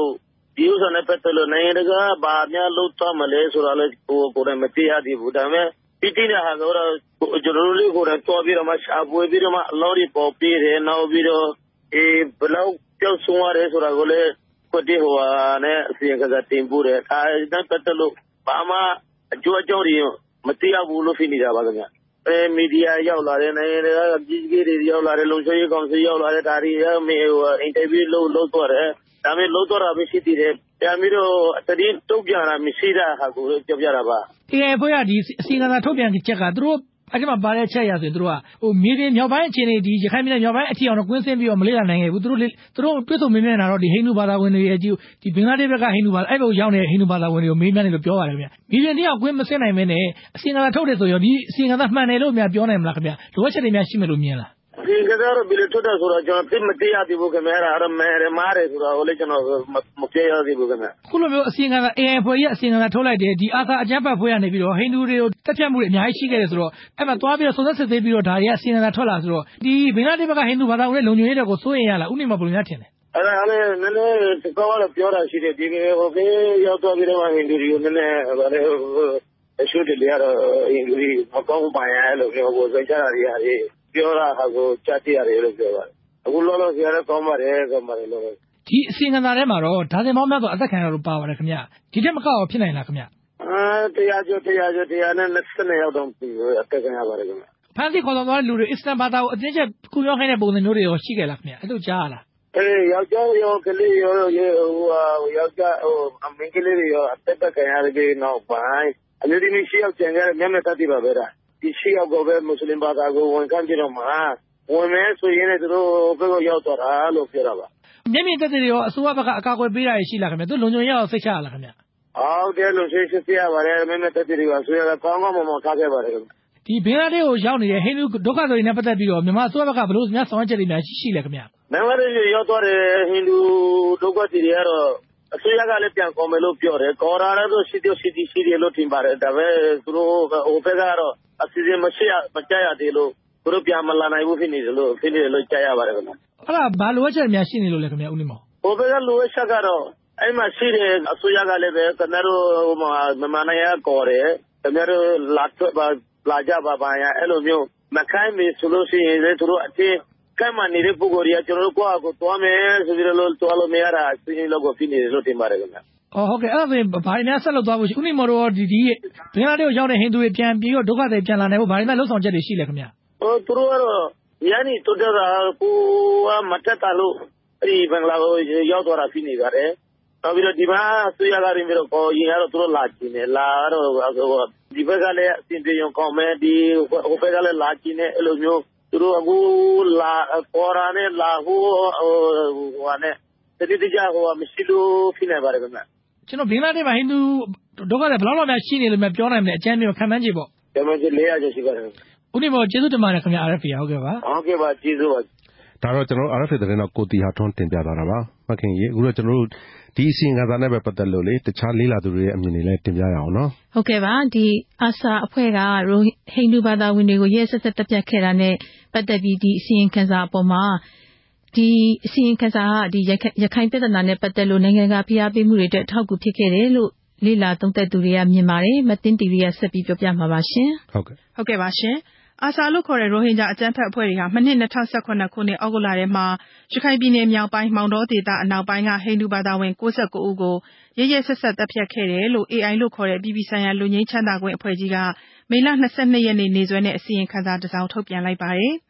ဒီဥစ္စာနဲ့ ပတ်သက်လို့ နိုင်ငံတကာဘာများလုပ်သွားမလဲဆိုတာလည်း ကိုယ်ကိုယ်တိုင် မသိရသေးဘူး ဒါပေမဲ့ပြီးတိတဲ့ဟာကတော့ ကျွန်တော်တို့လေးကိုယ်တိုင်တွားပြီးတော့မှရှာပွေပြီးတော့မှအလောတွေ ပေါ်ပြီးတယ် နောက်ပြီးတော့အေးဘလောက်ကြောက်ဆုံးရတယ်ဆိုတာကိုလည်းကွတိဟိုဟာနဲ့အစီအကစားတင်ပို့တယ် ဒါနဲ့ ပတ်သက်လို့ ဘာမှအကျိုးအကြောင်းတွေ မသိရဘူးလို့ ဖြစ်နေတာပါခင်ဗျအဲမီဒီယာရောက်လာတဲ့နိုင်ငံတွေကကြီးကြီးတွေ ရောက်လာတဲ့လုံခြုံရေးကောင်စီ ရောက်လာတဲ့ဒါတွေမေဟိုအင်တာဗျူး လုပ်လုပ်တော့တယ် ဒါပေမဲ့ လုံးတော့တာပဲ ရှိသေးတယ် ပြန်ပြီးတော့တတိတုတ်ပြန်တာ မရှိတာဟာကို ပြောပြတာပါ AI ဖွဲ့ရဒီအစီအကံသာထုတ်ပြန်ချက်က သူတို့ အဲ့ဒီမှာပါတဲ့ချက်ရဆိုရင်တို့ကဟိုမြေပြင်မြောက်ပိုင်းအခြေအနေဒီရခိုင်ပြည်နယ်မြောက်ပိုင်းအထီအောင်တော့ကွင်းစင်းပြီးတော့ မလေ့လာနိုင်ခဲ့ဘူး သူတို့သူတို့တွေ့ဆုံမေးမြန်းတာတော့ဒီဟိန္ဒူဘာသာဝင်တွေရဲ့ဒီဒီဘင်္ဂလားဒေ့ရှ်ဘက်က ဟိန္ဒူဘာသာအဲ့ဘက်ရောက်နေတဲ့ ဟိန္ဒူဘာသာဝင်တွေကို မေးမြန်းတယ်လို့ ပြောပါတယ်ခင်ဗျ မြေပြင်တရားကွင်းမစင်းနိုင်မင်းနဲ့ အစီအကံသာထုတ်တယ်ဆိုရောဒီအစီအကံသာမှန်တယ်လို့များ ပြောနိုင်မလားခင်ဗျ လိုအပ်ချက်တွေများ ရှိမယ်လို့ မြင်လား ဒီကစားတော့ ဘယ်လိုထွက်တာဆိုတော့ကျွန်တော်သိမသိရသေးဘူးခင်ဗျာအဲ့ဒါမဲရမားတယ်ဆိုတော့ဟိုလေကျွန်တော်မပြေရသေးဘူးခင်ဗျာခုလိုမျိုးအစီအကံက AI ဖွဲ့ကြီးအစီအကံကထုတ်လိုက်တယ် ဒီအာသာအကြမ်းဖက်ဖွဲ့ရနေပြီးတော့ ဟိန္ဒူတွေကိုတက်ဖြတ်မှုတွေ အများကြီးရှိခဲ့တယ်ဆိုတော့ အဲ့မှာသွားပြီးတော့ စုံစမ်းစစ်ဆေးပြီးတော့ ဒါတွေက အစီအကံကထွက်လာဆိုတော့ ဒီဘင်္ဂလားဒေ့ရှ်ဘက်က ဟိန္ဒူဘာသာဝင်လုံခြုံရေးတွေကို စိုးရင်ရလားဥနေမှာဘယ်လိုများထင်လဲ အဲ့ဒါလည်း နည်းနည်းတကောတော့ ပြောတာရှိတယ်ဒီဟိုကေရောက်သွားပြီးတော့ ဟိန္ဒူတွေကို နည်းနည်းဗါလေအရှုတလေရတော့ ဟိန္ဒူတွေ မကောင်းပါရဲ့လို့ပြောဖို့စိတ်ချတာတွေရတယ် ပြောတာဟာကို ကြားသိရတယ်လို့ ပြောပါတယ် အခုလောလောဆယ်လည်းကောင်းပါတယ်ကောင်းပါတယ်လို့ဒီအစီအကံသားထဲမှာတော့ ဒါသင်ပေါင်းများစွာ အသက်ခံရလို့ ပါပါတယ်ခင်ဗျ ဒီထက်မကောက်ဖြစ်နိုင်လားခင်ဗျအာတရားကျော်တရားကျော်တရားနဲ့20ရောက်တော့ပြီအသက်ခံရပါတယ်ခင်ဗျဖန်စီခေါ်ဆောင်သွားတဲ့လူတွေ အစ္စလမ်ဘာသာကို အတင်းချက်ကုပြောခိုင်းတဲ့ ပုံစံမျိုးတွေရော ရှိခဲ့လားခင်ဗျ အဲ့လို ကြားရလားအေးယောက်ျားရော ကလေးရောဟိုယောက်ျားဟိုအမင်းကလေးတွေရော အသက်ခံရတဲ့နောက်ပိုင်း အမျိုးသမီး ရှိယောက် ကျန်ကြတဲ့မျက်နှာတတ်တိပါပဲလား ဒီရှိယောက်ကိုပဲ မွတ်စလင်ဘာသာကို ဝန်ခံကြတော့မှာဝင်မယ်ဆိုရင်လည်းသူတို့ဘက်ကရောက်သွားတာလို့ ပြောတာပါ မျက်မြင်သက်သေတွေရော အစိုးရဘက်က အကာအကွယ်ပေးတာရှိလားခင်ဗျ သူလုံခြုံရေးအောင်စိတ်ချရလားခင်ဗျ ဟုတ်တယ် လုံခြုံရေး စိတ်ရပါတယ် မျက်မြင်သက်သေတွေကအစိုးရက ကောင်းကောင်းမွန်မွန် ထားခဲ့ပါတယ်ခင်ဗျ ဒီဘင်္ဂလားဒေ့ရှ်ကို ရောက်နေတဲ့ ဟိန္ဒူဒုက္ခသည်တွေနဲ့ ပတ်သက်ပြီးတော့ မြန်မာအစိုးရဘက်က ဘယ်လိုများ ဆောင်ရွက်ချက်တွေများ ရှိလဲခင်ဗျ ဘင်္ဂလားဒေ့ရှ်ရောက်သွားတဲ့ ဟိန္ဒူဒုက္ခသည်တွေကတော့ အစိုးရကလည်း ပြန်ခေါ်မယ်လို့ ပြောတယ် ခေါ်တာလည်းရှိတယ်ရှိတယ်ရှိတယ်လို့ ထင်ပါတယ် ဒါပေမဲ့သူတို့ဟိုဘက်ကတော့ အစီအစဉ်မရှိမကြရသေးလို့ သူတို့ ပြန်မလာနိုင်ဘူး ဖြစ်နေတယ်လို့ဖြစ်နေတယ်လို့ကြားရပါတယ်ခင်ဗျ အဲ့ဒါ ဘာလိုအပ်ချက်များ ရှိနေလို့လဲခင်ဗျဦးနေမောဟိုဘက်က လိုအပ်ချက်ကတော့ အဲ့မှာရှိတဲ့ အစိုးရကလည်းပဲခင်ဗျားတို့ဟိုမှာမြန်မာနိုင်ငံကော်တယ် ခင်ဗျားတို့ လာထွက်ပါလာကြပါပါရအဲ့လိုမျိုးမခိုင်းမေဆိုလို့ရှိရင်လေသူတို့အတင်းကဲမှနေတဲ့ ပုဂ္ဂိုလ်တွေက ကျွန်တော်တို့ ကိုယ့်အကိုသွားမယ်ဆိုပြီးတော့ သွားလို့မရတာစီးရင်လောက်ကိုဖြစ်နေတယ်လို့ ထင်ပါတယ်ခင်ဗျ အော်ဟုတ်ကဲ့အဲ့ဒါဆိုရင်ဘာတွေများဆက်လုပ်သွားဖို့ရှိဦးနေမော်တို့ဒီဒီဘင်္ဂလားဒေ့ရှ်ရောက်တဲ့ဟိန္ဒူတွေပြန်ပြီးတော့ဒုက္ခတွေပြန်လာနိုင်ဖို့ဘာတွေများလှုပ်ဆောင်ချက်တွေရှိလဲခင်ဗျဟိုသူတို့ကတော့ညနေတိုးတက်တာကိုကမတက်တာလို့အဲ့ဒီဘင်္ဂလားကိုရောက်သွားတာဖြစ်နေပါတယ်နောက်ပြီးတော့ဒီမှာဆွေးရကားရင်းပြီးတော့ပေါ်ရင်ကတော့သူတို့လာကျင်တယ်လာတော့ဒီဘက်ကလည်းအစဉ်ပြေရုံကောင်းမယ်ဒီဟိုဘက်ကလည်းလာကျင်တယ်အဲ့လိုမျိုးသူတို့အခုလာပေါ်ရာနဲ့လာဟိုဟိုဟာနဲ့တတိတကျဟိုမရှိလို့ဖြစ်နိုင်ပါတယ်ခင်ဗျ။ ကျွန်တော်ဘင်္ဂလားဒေ့ရှ်မှာ ဟိန္ဒူဒုက္ခသည် ဘယ်လောက်လောက်များ ရှိနေလို့ ပြောနိုင်မလဲ အကြမ်းပြောခံမှန်းကြည့်ပေါ့။ခံမှန်းကြည့်400ကျော် ရှိပါတယ်ခင်ဗျ။ဦးနေမောကျေးဇူးတင်ပါတယ်ခင်ဗျာ RFA ဟုတ်ကဲ့ပါ။ဟုတ်ကဲ့ပါ ကျေးဇူးပါ။ဒါတော့ကျွန်တော် RFA သတင်းတော့ကိုတီဟာထွန်း တင်ပြသွားတာပါ။မခင်ကြီးအခုတော့ ကျွန်တော်တို့ ဒီအစီရင်ခံစာနဲ့ပဲပတ်သက်လို့လေတခြားလေးလာသူတွေရဲ့ အမြင်တွေလည်း တင်ပြရအောင်နော် ဟုတ်ကဲ့ပါ ဒီအာဆာအဖွဲ့က ဟိန္ဒူဘာသာဝင်တွေကိုရဲဆက်ဆက်တပ်ဖြတ်ခဲ့တာနဲ့ ပတ်သက်ပြီး ဒီအစီရင်ခံစာအပေါ်မှာ ဒီအစီရင်ခံစာကဒီရခိုင်ပြည်ထနာနဲ့ပတ်သက်လို့ နိုင်ငံကဖိအားပေးမှုတွေအတွက်ထောက်ကူဖြစ်ခဲ့တယ်လို့ လေလာသုံးသက်သူတွေက မြင်ပါတယ်မတင်တီရီကဆက်ပြီးပြောပြမှာပါရှင်ဟုတ်ကဲ့ဟုတ်ကဲ့ပါရှင်အာဆာလို့ခေါ်တဲ့ ရိုဟင်ဂျာအကြမ်းဖက်အဖွဲ့တွေဟာ မနှစ်2018ခုနှစ်ဩဂုတ်လထဲမှာ ရခိုင်ပြည်နယ်မြောက်ပိုင်း မောင်တောဒေသအနောက်ပိုင်းက ဟိန္ဒူဘာသာဝင်69ဦးကိုရရဆက်ဆက်တပ်ဖြတ်ခဲ့တယ်လို့ AI လို့ခေါ်တဲ့ပြည်ပဆိုင်ရာလူငင်းချမ်းသာခွင့်အဖွဲ့ကြီးက မေလ22ရက်နေ့ နေ့စွဲနဲ့ အစီရင်ခံစာတစ်စောင် ထုတ်ပြန်လိုက်ပါတယ်။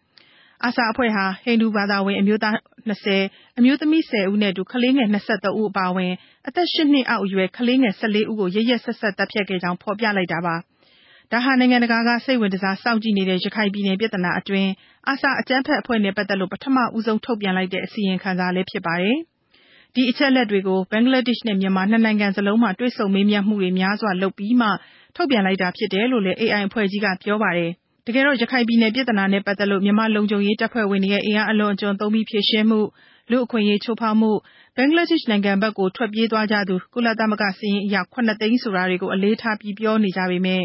အာဆာအဖွဲ့ဟာ ဟိန္ဒူဘာသာဝင် အမျိုးသား20အမျိုးသမီး10ဦးနဲ့အတူ ကလေးငယ်23ဦးအပါအဝင် အသက်8နှစ်အောက်အရွယ် ကလေးငယ်14ဦးကိုရရဆက်ဆက်တပ်ဖြတ်ခဲ့ကြောင်း ဖော်ပြလိုက်တာပါ။ဒါဟာ နိုင်ငံတကာက စိတ်ဝင်တစား စောင့်ကြည့်နေတဲ့ ရခိုင်ပြည်နယ်ပြဿနာအတွင်းအာဆာအကြမ်းဖက်အဖွဲ့နဲ့ ပတ်သက်လို့ ပထမဦးဆုံး ထုတ်ပြန်လိုက်တဲ့ အစီရင်ခံစာလည်း ဖြစ်ပါတယ်။ဒီအချက်အလက်တွေကို ဘင်္ဂလားဒေ့ရှ်နဲ့ မြန်မာ နှစ်နိုင်ငံစလုံးမှာ တွေ့ဆုံမေးမြန်းမှုတွေ များစွာလုပ်ပြီးမှ ထုတ်ပြန်လိုက်တာဖြစ်တယ်လို့လည်း AI အဖွဲ့ကြီးက ပြောပါတယ်။ တကယ်တော့ ရခိုင်ပြည်နယ်ပြဿနာနဲ့ ပတ်သက်လို့ မြန်မာလုံခြုံရေးတပ်ဖွဲ့ဝင်တွေရဲ့ အင်အားအလွန်အကျွံသုံးပြီး ဖြေရှင်းမှု၊လူ့အခွင့်အရေး ချိုးဖောက်မှု၊ဘင်္ဂလားဒေ့ရှ်နိုင်ငံဘက်ကို ထွက်ပြေးသွားကြသူ ကုလသမဂ္ဂစာရင်းအရ ၇ သိန်းဆိုတာတွေကို အလေးထားပြီး ပြောနေကြပေမယ့်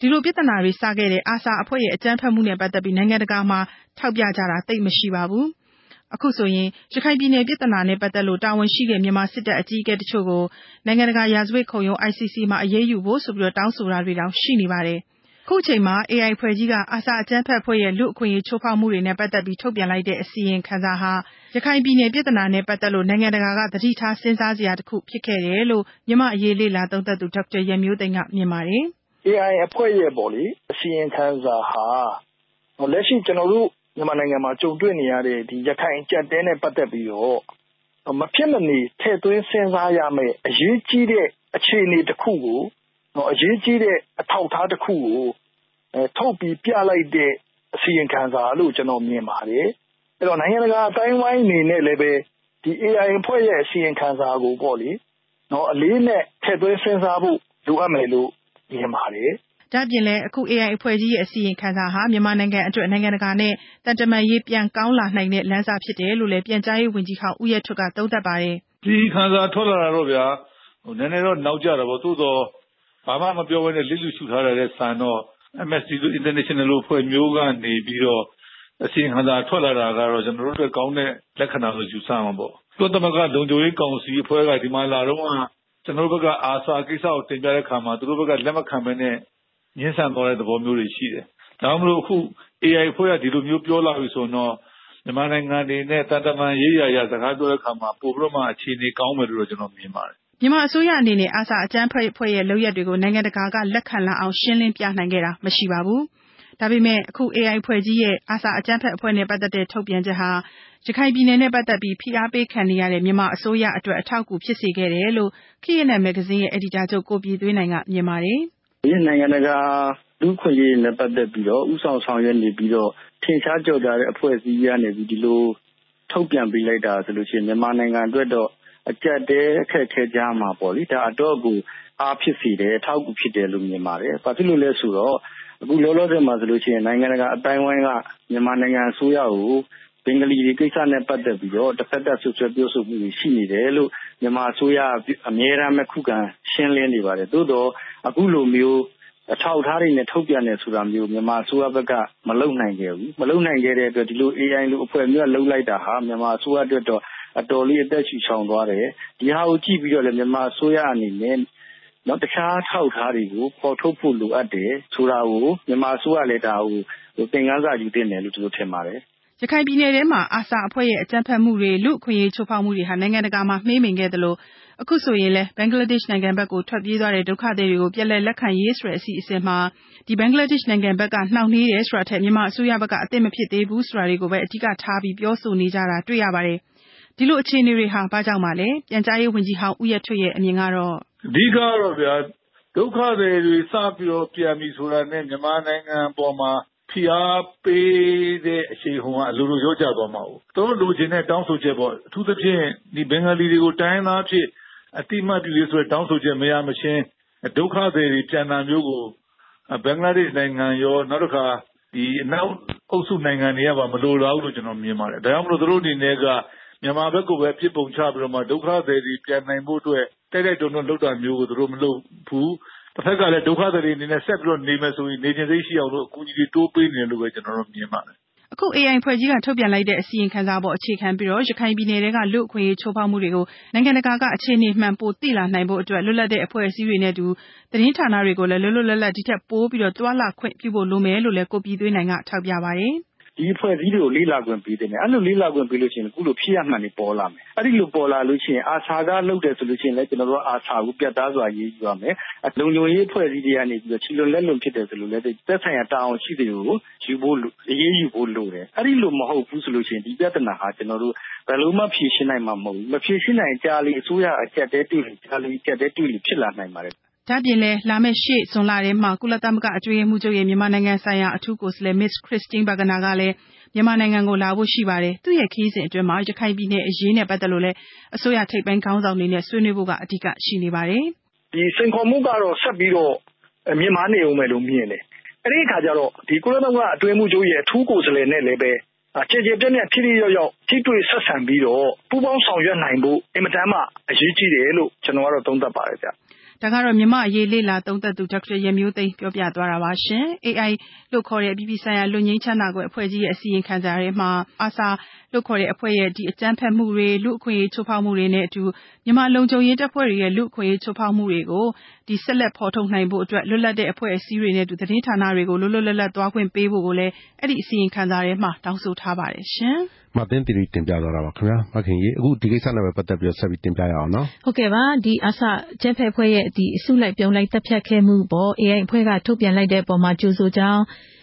ဒီလိုပြဿနာတွေ စခဲ့တဲ့အာဆာအဖွဲ့ရဲ့ အကြမ်းဖက်မှုနဲ့ ပတ်သက်ပြီး နိုင်ငံတကာမှာ ထောက်ပြကြတာ သိပ်မရှိပါဘူး။အခုဆိုရင် ရခိုင်ပြည်နယ်ပြဿနာနဲ့ ပတ်သက်လို့ တာဝန်ရှိတဲ့ မြန်မာစစ်တပ်အကြီးအကဲတချို့ကို နိုင်ငံတကာ ရာဇဝတ်ခုံရုံး ICC မှာ အရေးယူဖို့ဆိုပြီး တောင်းဆိုတာတွေတောင် ရှိနေပါတယ်။အ ခုချိန်မှာ AI အဖွဲ့ကြီးကအာဆာအကြမ်းဖက်အဖွဲ့ရဲ့ လူ့အခွင့်အရေး ချိုးဖောက်မှုတွေနဲ့ ပတ်သက်ပြီး ထုတ်ပြန်လိုက်တဲ့ အစီရင်ခံစာဟာ ရခိုင်ပြည်နယ် ပြဿနာနဲ့ ပတ်သက်လို့ နိုင်ငံတကာက သတိထားစဉ်းစားစရာတခုဖြစ်ခဲ့တယ်လို့ မြန်မာ့အရေးလေ့လာသုံးသပ်သူ ဒေါက်တာရန်မျိုးသိမ်းက မြင်ပါတယ်။ AI အဖွဲ့ရဲ့ပေါ့လေအစီရင်ခံစာဟာ လက်ရှိ ကျွန်တော်တို့ မြန်မာနိုင်ငံမှာ ကြုံတွေ့နေရတဲ့ဒီရခိုင်ကြက်တဲနဲ့ ပတ်သက်ပြီးတော့ မဖြစ်မနေ ထည့်သွင်းစဉ်းစားရမယ့် အရေးကြီးတဲ့ အခြေအနေတစ်ခုကို အရေးကြီးတဲ့ အထောက်အထားတစ်ခုကို ထုတ်ပြီးပြလိုက်တဲ့ အစီရင်ခံစာလို့ ကျွန်တော်မြင်ပါတယ်။အဲ့တော့ နိုင်ငံတကာအတိုင်းဝိုင်းအနေနဲ့လည်းပဲဒီ AI အဖွဲ့ရဲ့ အစီရင်ခံစာကိုပေါ့လေနော်အလေးနဲ့ထည့်သွင်းစဉ်းစားဖို့ လိုအပ်မယ်လို့ မြင်ပါတယ်။ဒါ့အပြင်လည်း အခု AI အဖွဲ့ကြီးရဲ့ အစီရင်ခံစာဟာ မြန်မာနိုင်ငံအတွက် နိုင်ငံတကာနဲ့ သံတမန်ရေး ပြန်ကောင်းလာနိုင်တဲ့ လမ်းစဖြစ်တယ်လို့လည်း ပြန်ကြားရေးဝန်ကြီးဟောင်း ဦးရဲထွဋ်က သုံးသပ်ပါတယ်။“ဒီခံစာထွက်လာတာတော့ဗျာ နည်းနည်းတော့ နောက်ကျတာပေါ့။သို့သော် ဘာမှမပြောဘဲနဲ့လစ်လျူရှုထားတာထက်စာရင်တော့ Amnesty International လို အဖွဲ့မျိုးကနေပြီးတော့ အစီရင်ခံစာထွက်လာတာကတော့ ကျနော်တို့အတွက် ကောင်းတဲ့လက္ခဏာလို့ ယူဆရမှာပေါ့။ကုလသမဂ္ဂ လုံခြုံရေးကောင်စီအဖွဲ့က ဒီမှာလာတုန်းက ကျနော်တို့ဘက်က ARSA ကိစ္စကို တင်ပြတဲ့အခါမှာ သူတို့ဘက်က လက်မခံဘဲနဲ့ ငြင်းဆန်သွားတဲ့ သဘောမျိုးတွေရှိတယ်။ဒါကြောင့်မို့ အခု AI အဖွဲ့က ဒီလိုမျိုး ပြောလာပြီဆိုရင်တော့ မြန်မာနိုင်ငံအနေနဲ့ သံတမန်ရေးရာအရ စကားပြောတဲ့အခါမှာ ပိုပြီးတော့မှ အခြေအနေကောင်းမယ်လို့ ကျနော်မြင်ပါတယ်။” မြန်မာအစိုးရအနေနဲ့အာဆာအကြမ်းဖက်အဖွဲ့ရဲ့ လုပ်ရပ်တွေကို နိုင်ငံတကာက လက်ခံလာအောင် ရှင်းလင်းပြနိုင်ခဲ့တာ မရှိပါဘူး။ဒါပေမယ့်အခု AI အဖွဲ့ကြီးရဲ့အာဆာအကြမ်းဖက်အဖွဲ့နဲ့ ပတ်သက်တဲ့ ထုတ်ပြန်ချက်ဟာ ရခိုင်ပြည်နယ်နဲ့ ပတ်သက်ပြီး ဖိအားပေးခံနေရတဲ့ မြန်မာအစိုးရအတွက် အထောက်အကူ ဖြစ်စေခဲ့တယ်လို့ ခေတ်နဲ့မဂ္ဂဇင်းရဲ့ အယ်ဒီတာချုပ် ကိုပြည်သွေးနိုင်က မြင်ပါတယ်။“နိုင်ငံတကာ လူ့အခွင့်အရေးတွေနဲ့ ပတ်သက်ပြီးတော့ ဦးဆောင်ဆောင်ရွက်နေပြီးတော့ ထင်ရှားကျော်ကြားတဲ့ အဖွဲ့အစည်းကနေ ဒီလို ထုတ်ပြန်ပေးလိုက်တာဆိုလို့ရှိရင် မြန်မာနိုင်ငံအတွက်တော့ အကျပ်အတည်း အခက်အခဲကြားမှာပေါ့လေဒါအတော့ကို အားဖြစ်စေတယ် အထောက်အကူ ဖြစ်တယ်လို့ မြင်ပါတယ်။ဘာဖြစ်လို့လဲဆိုတော့ အခုလောလောဆယ်မှာဆိုလို့ရှိရင် နိုင်ငံတကာအတိုင်းဝိုင်းက မြန်မာနိုင်ငံအစိုးရကို ဘင်္ဂလီတွေကိစ္စနဲ့ ပတ်သက်ပြီးတော့တစ်ဖက်သက်ဆွဆွဲပြောဆိုမှုတွေ ရှိနေတယ်လို့ မြန်မာအစိုးရအမြဲတမ်းပဲ ခုခံရှင်းလင်းနေပါတယ်။သို့တော့အခုလိုမျိုး အထောက်အထားတွေနဲ့ ထုတ်ပြန်တယ်ဆိုတာမျိုး မြန်မာအစိုးရဘက်က မလုပ်နိုင်ခဲ့ဘူး။မလုပ်နိုင်ခဲ့တဲ့အတွက် ဒီလို AI လို အဖွဲ့မျိုးက လုပ်လိုက်တာဟာ မြန်မာအစိုးရအတွက်တော့ အတော်လေး အသက်ရှူချောင်သွားတယ်။ဒီဟာကို ကြည့်ပြီးတော့လည်း မြန်မာအစိုးရအနေနဲ့ တခြားအထောက်အထားတွေကို ဖော်ထုတ်ဖို့ လိုအပ်တယ်ဆိုတာကို မြန်မာအစိုးရလည်း ဒါကို သင်ခန်းစာယူသင့်တယ်လို့ ကျနော်ထင်ပါတယ်။”ရခိုင်ပြည်နယ်ထဲမှာအာဆာအဖွဲ့ရဲ့ အကြမ်းဖက်မှုတွေ၊လူ့အခွင့်အရေးချိုးဖောက်မှုတွေဟာ နိုင်ငံတကာမှာ မှေးမှိန်ခဲ့သလို အခုဆိုရင်လည်း ဘင်္ဂလားဒေ့ရှ်နိုင်ငံဘက်ကို ထွက်ပြေးသွားတဲ့ ဒုက္ခသည်တွေကို ပြန်လည်လက်ခံရေးဆိုတဲ့ အစီအစဉ်မှာဘင်္ဂလားဒေ့ရှ်နိုင်ငံဘက်က နှောင့်နှေးတယ်ဆိုတာထက် မြန်မာအစိုးရဘက်က အသင့်မဖြစ်သေးဘူးဆိုတာတွေကိုပဲ အဓိကထားပြီး ပြောဆိုနေကြတာတွေ့ရပါတယ်။ ဒီလိုအခြေအနေတွေဟာ ဘာကြောင့်ပါလဲ။ပြန်ကြားရေးဝန်ကြီးဟောင်း ဦးရဲထွဋ်ရဲ့ အမြင်ကတော့“အဓိကကတော့ဗျာ ဒုက္ခသည်တွေ စပြီးတော့ ပြန်ပြီဆိုတာနဲ့ မြန်မာနိုင်ငံအပေါ်မှာ ဖိအားပေးတဲ့ အရှိန်အဟုန်က အလိုလိုလျော့ကျသွားမှာကို သူတို့လိုချင်တဲ့ တောင်းဆိုချက်ပေါ့ အထူးသဖြင့်ဒီဘင်္ဂလီတွေကို တိုင်းသားဖြစ်အတိမတ်ပြုရေးဆိုတဲ့ တောင်းဆိုချက် မရမချင်း ဒုက္ခသည်တွေ ပြန်တာမျိုးကို ဘင်္ဂလားဒေ့ရှ်နိုင်ငံရော နောက်တစ်ခါဒီအနောက်အုပ်စုနိုင်ငံတွေကပါ မလိုလားဘူးလို့ ကျွန်တော်မြင်ပါတယ် ဒါကြောင့်မလို့ သူတို့အနေနဲ့က မြန်မာဘက်ကိုပဲပြစ်ပုံချပြီးတော့မှ ဒုက္ခသည်တွေ ပြန်နိုင်ဖို့အတွက် တိုက်တိုက်တွန်းတွန်း လုပ်တာမျိုးကို သူတို့မလုပ်ဘူးတစ်ဖက်ကလည်း ဒုက္ခသည်တွေအနေနဲ့ ဆက်ပြီးတော့ နေမယ်ဆိုရင် နေခြင်းစိတ်ရှိအောင်လို့ အကူအညီတွေ တိုးပေးနေတယ်လို့ပဲ ကျွန်တော်တို့မြင်ပါတယ် အခု AI ဖွဲ့ကြီးက ထုတ်ပြန်လိုက်တဲ့ အစီရင်ခံစာပေါ် အခြေခံပြီးတော့ ရခိုင်ပြည်နယ်ကလူ့အခွင့်အရေး ချိုးဖောက်မှုတွေကို နိုင်ငံတကာက အခြေအနေမှန် ပိုသိလာနိုင်ဖို့အတွက် လွတ်လပ်တဲ့ အဖွဲ့အစည်းတွေနဲ့တူ သတင်းဌာနတွေကိုလည်း လွတ်လွတ်လပ်လပ် ဒီထက်ပိုပြီးတော့တွာလာခွင့်ပြုဖို့ လိုမယ်လို့လည်း ကိုပြည်သွေးနိုင်က ထောက်ပြပါတယ်။ ဒီအဖွဲ့အစည်းတွေကို လေ့လာခွင့်ပေးတယ်။အဲ့လို လေ့လာခွင့်ပေးလို့ရှိရင် အခုလို ဖြစ်ရပ်မှန်တွေ ပေါ်လာမယ်။အဲ့ဒီလို ပေါ်လာလို့ရှိရင်အာဆာကလုပ်တယ်ဆိုလို့ရှိရင်လည်း ကျွန်တော်တို့အာဆာကို ပြတ်သားစွာရေးယူရမယ်။လုံခြုံရေးအဖွဲ့အစည်းတွေကနေပြီးတော့ချီလွန်လက်လွန် ဖြစ်တယ်ဆိုလို့လည်း သက်ဆိုင်ရာ တာဝန်ရှိတွေကိုယူဖို့အရေးယူဖို့လိုတယ်။အဲ့ဒီလို မဟုတ်ဘူးဆိုလို့ရှိရင် ဒီပြဿနာဟာ ကျွန်တော်တို့ ဘယ်လိုမှ ဖြေရှင်းနိုင်မှာ မဟုတ်ဘူး။မဖြေရှင်းနိုင်ကြားလေ အစိုးရအကြက်တဲတွေ့လေကြားလေကြက်တဲတွေ့လေ ဖြစ်လာနိုင်ပါတယ် ဒါ့ပြင်လည်း လာမယ့် ရှေ့ ဇွန်လထဲမှာ ကုလသမဂ္ဂအတွင်းရေးမှူးချုပ်ရဲ့ မြန်မာနိုင်ငံဆိုင်ရာ အထူးကိုယ်စားလှယ် Ms. Christine Schraner Burgener ကလည်း မြန်မာနိုင်ငံကို လာဖို့ရှိပါတယ်။သူ့ရဲ့ ခရီးစဉ်အတွင်းမှာရခိုင်ပြည်နယ်အရေးနဲ့ ပတ်သက်လို့လည်း အစိုးရထိပ်ပိုင်းခေါင်းဆောင်တွေနဲ့ ဆွေးနွေးဖို့က အဓိက ရှိနေပါတယ်။ဒီစိန်ခေါ်မှုကတော့ ဆက်ပြီးတော့ မြင့်မားနေဦးမယ်လို့ မြင်တယ်။အဲဒီအခါကျတော့ဒီကုလသမဂ္ဂအတွင်းမှုချုပ်ရဲ့ အထူးကိုယ်စားလှယ်နဲ့လည်းပဲခြေခြေပြက်ပြက်ထိထိရောက်ရောက် ထိတွေ့ဆက်ဆံပြီးတော့ ပူးပေါင်းဆောင်ရွက်နိုင်ဖို့ အင်မတန်မှ အရေးကြီးတယ်လို့ ကျွန်တော်ကတော့ သုံးသပ်ပါတယ်ဗျ။ ဒါကတော့ မြန်မာ့အရေးလေ့လာသုံးသပ်သူ ဒေါက်တာရန်မျိုးသိမ်း ပြောပြသွားတာပါ။ AI လို့ခေါ်တဲ့ အပြည်ပြည်ဆိုင်ရာ လွတ်ငြိမ်းချမ်းသာခွင့်အဖွဲ့ကြီးရဲ့ အစီရင်ခံစာထဲမှာ ARSA လို့ခေါ်တဲ့အဖွဲ့ရဲ့ အကြမ်းဖက်မှုတွေ၊လူ့အခွင့်အရေး ချိုးဖောက်မှုတွေနဲ့အတူ မြန်မာလုံခြုံရေးတပ်ဖွဲ့တွေရဲ့ လူ့အခွင့်အရေး ချိုးဖောက်မှုတွေကို ဆက်လက်ဖော်ထုတ်နိုင်ဖို့အတွက် လွတ်လပ်တဲ့ အဖွဲ့အစည်းတွေနဲ့အတူ သတင်းဌာနတွေကို လွတ်လွတ်လပ်လပ် သွားခွင့်ပေးဖို့ကိုလည်း အဲဒီအစီရင်ခံစာထဲမှာ တောင်းဆိုထားပါတယ်။“မသင်းသီရိ တင်ပြသွားတာပါခင်ဗျာ။မခင်ရီအခုဒီကိစ္စနဲ့ပဲ ပတ်သက်ပြီးဆက်ပြီးတင်ပြရအောင်နော်။ဟုတ်ကဲ့ပါ။ဒီ ARSA အကြမ်းဖက်အဖွဲ့ရဲ့ အစုလိုက်အပြုံလိုက် သတ်ဖြတ်ခဲ့မှုအပေါ် AI အဖွဲ့က ထုတ်ပြန်လိုက်တဲ့အပေါ်မှာ ကြိုဆိုကြောင်း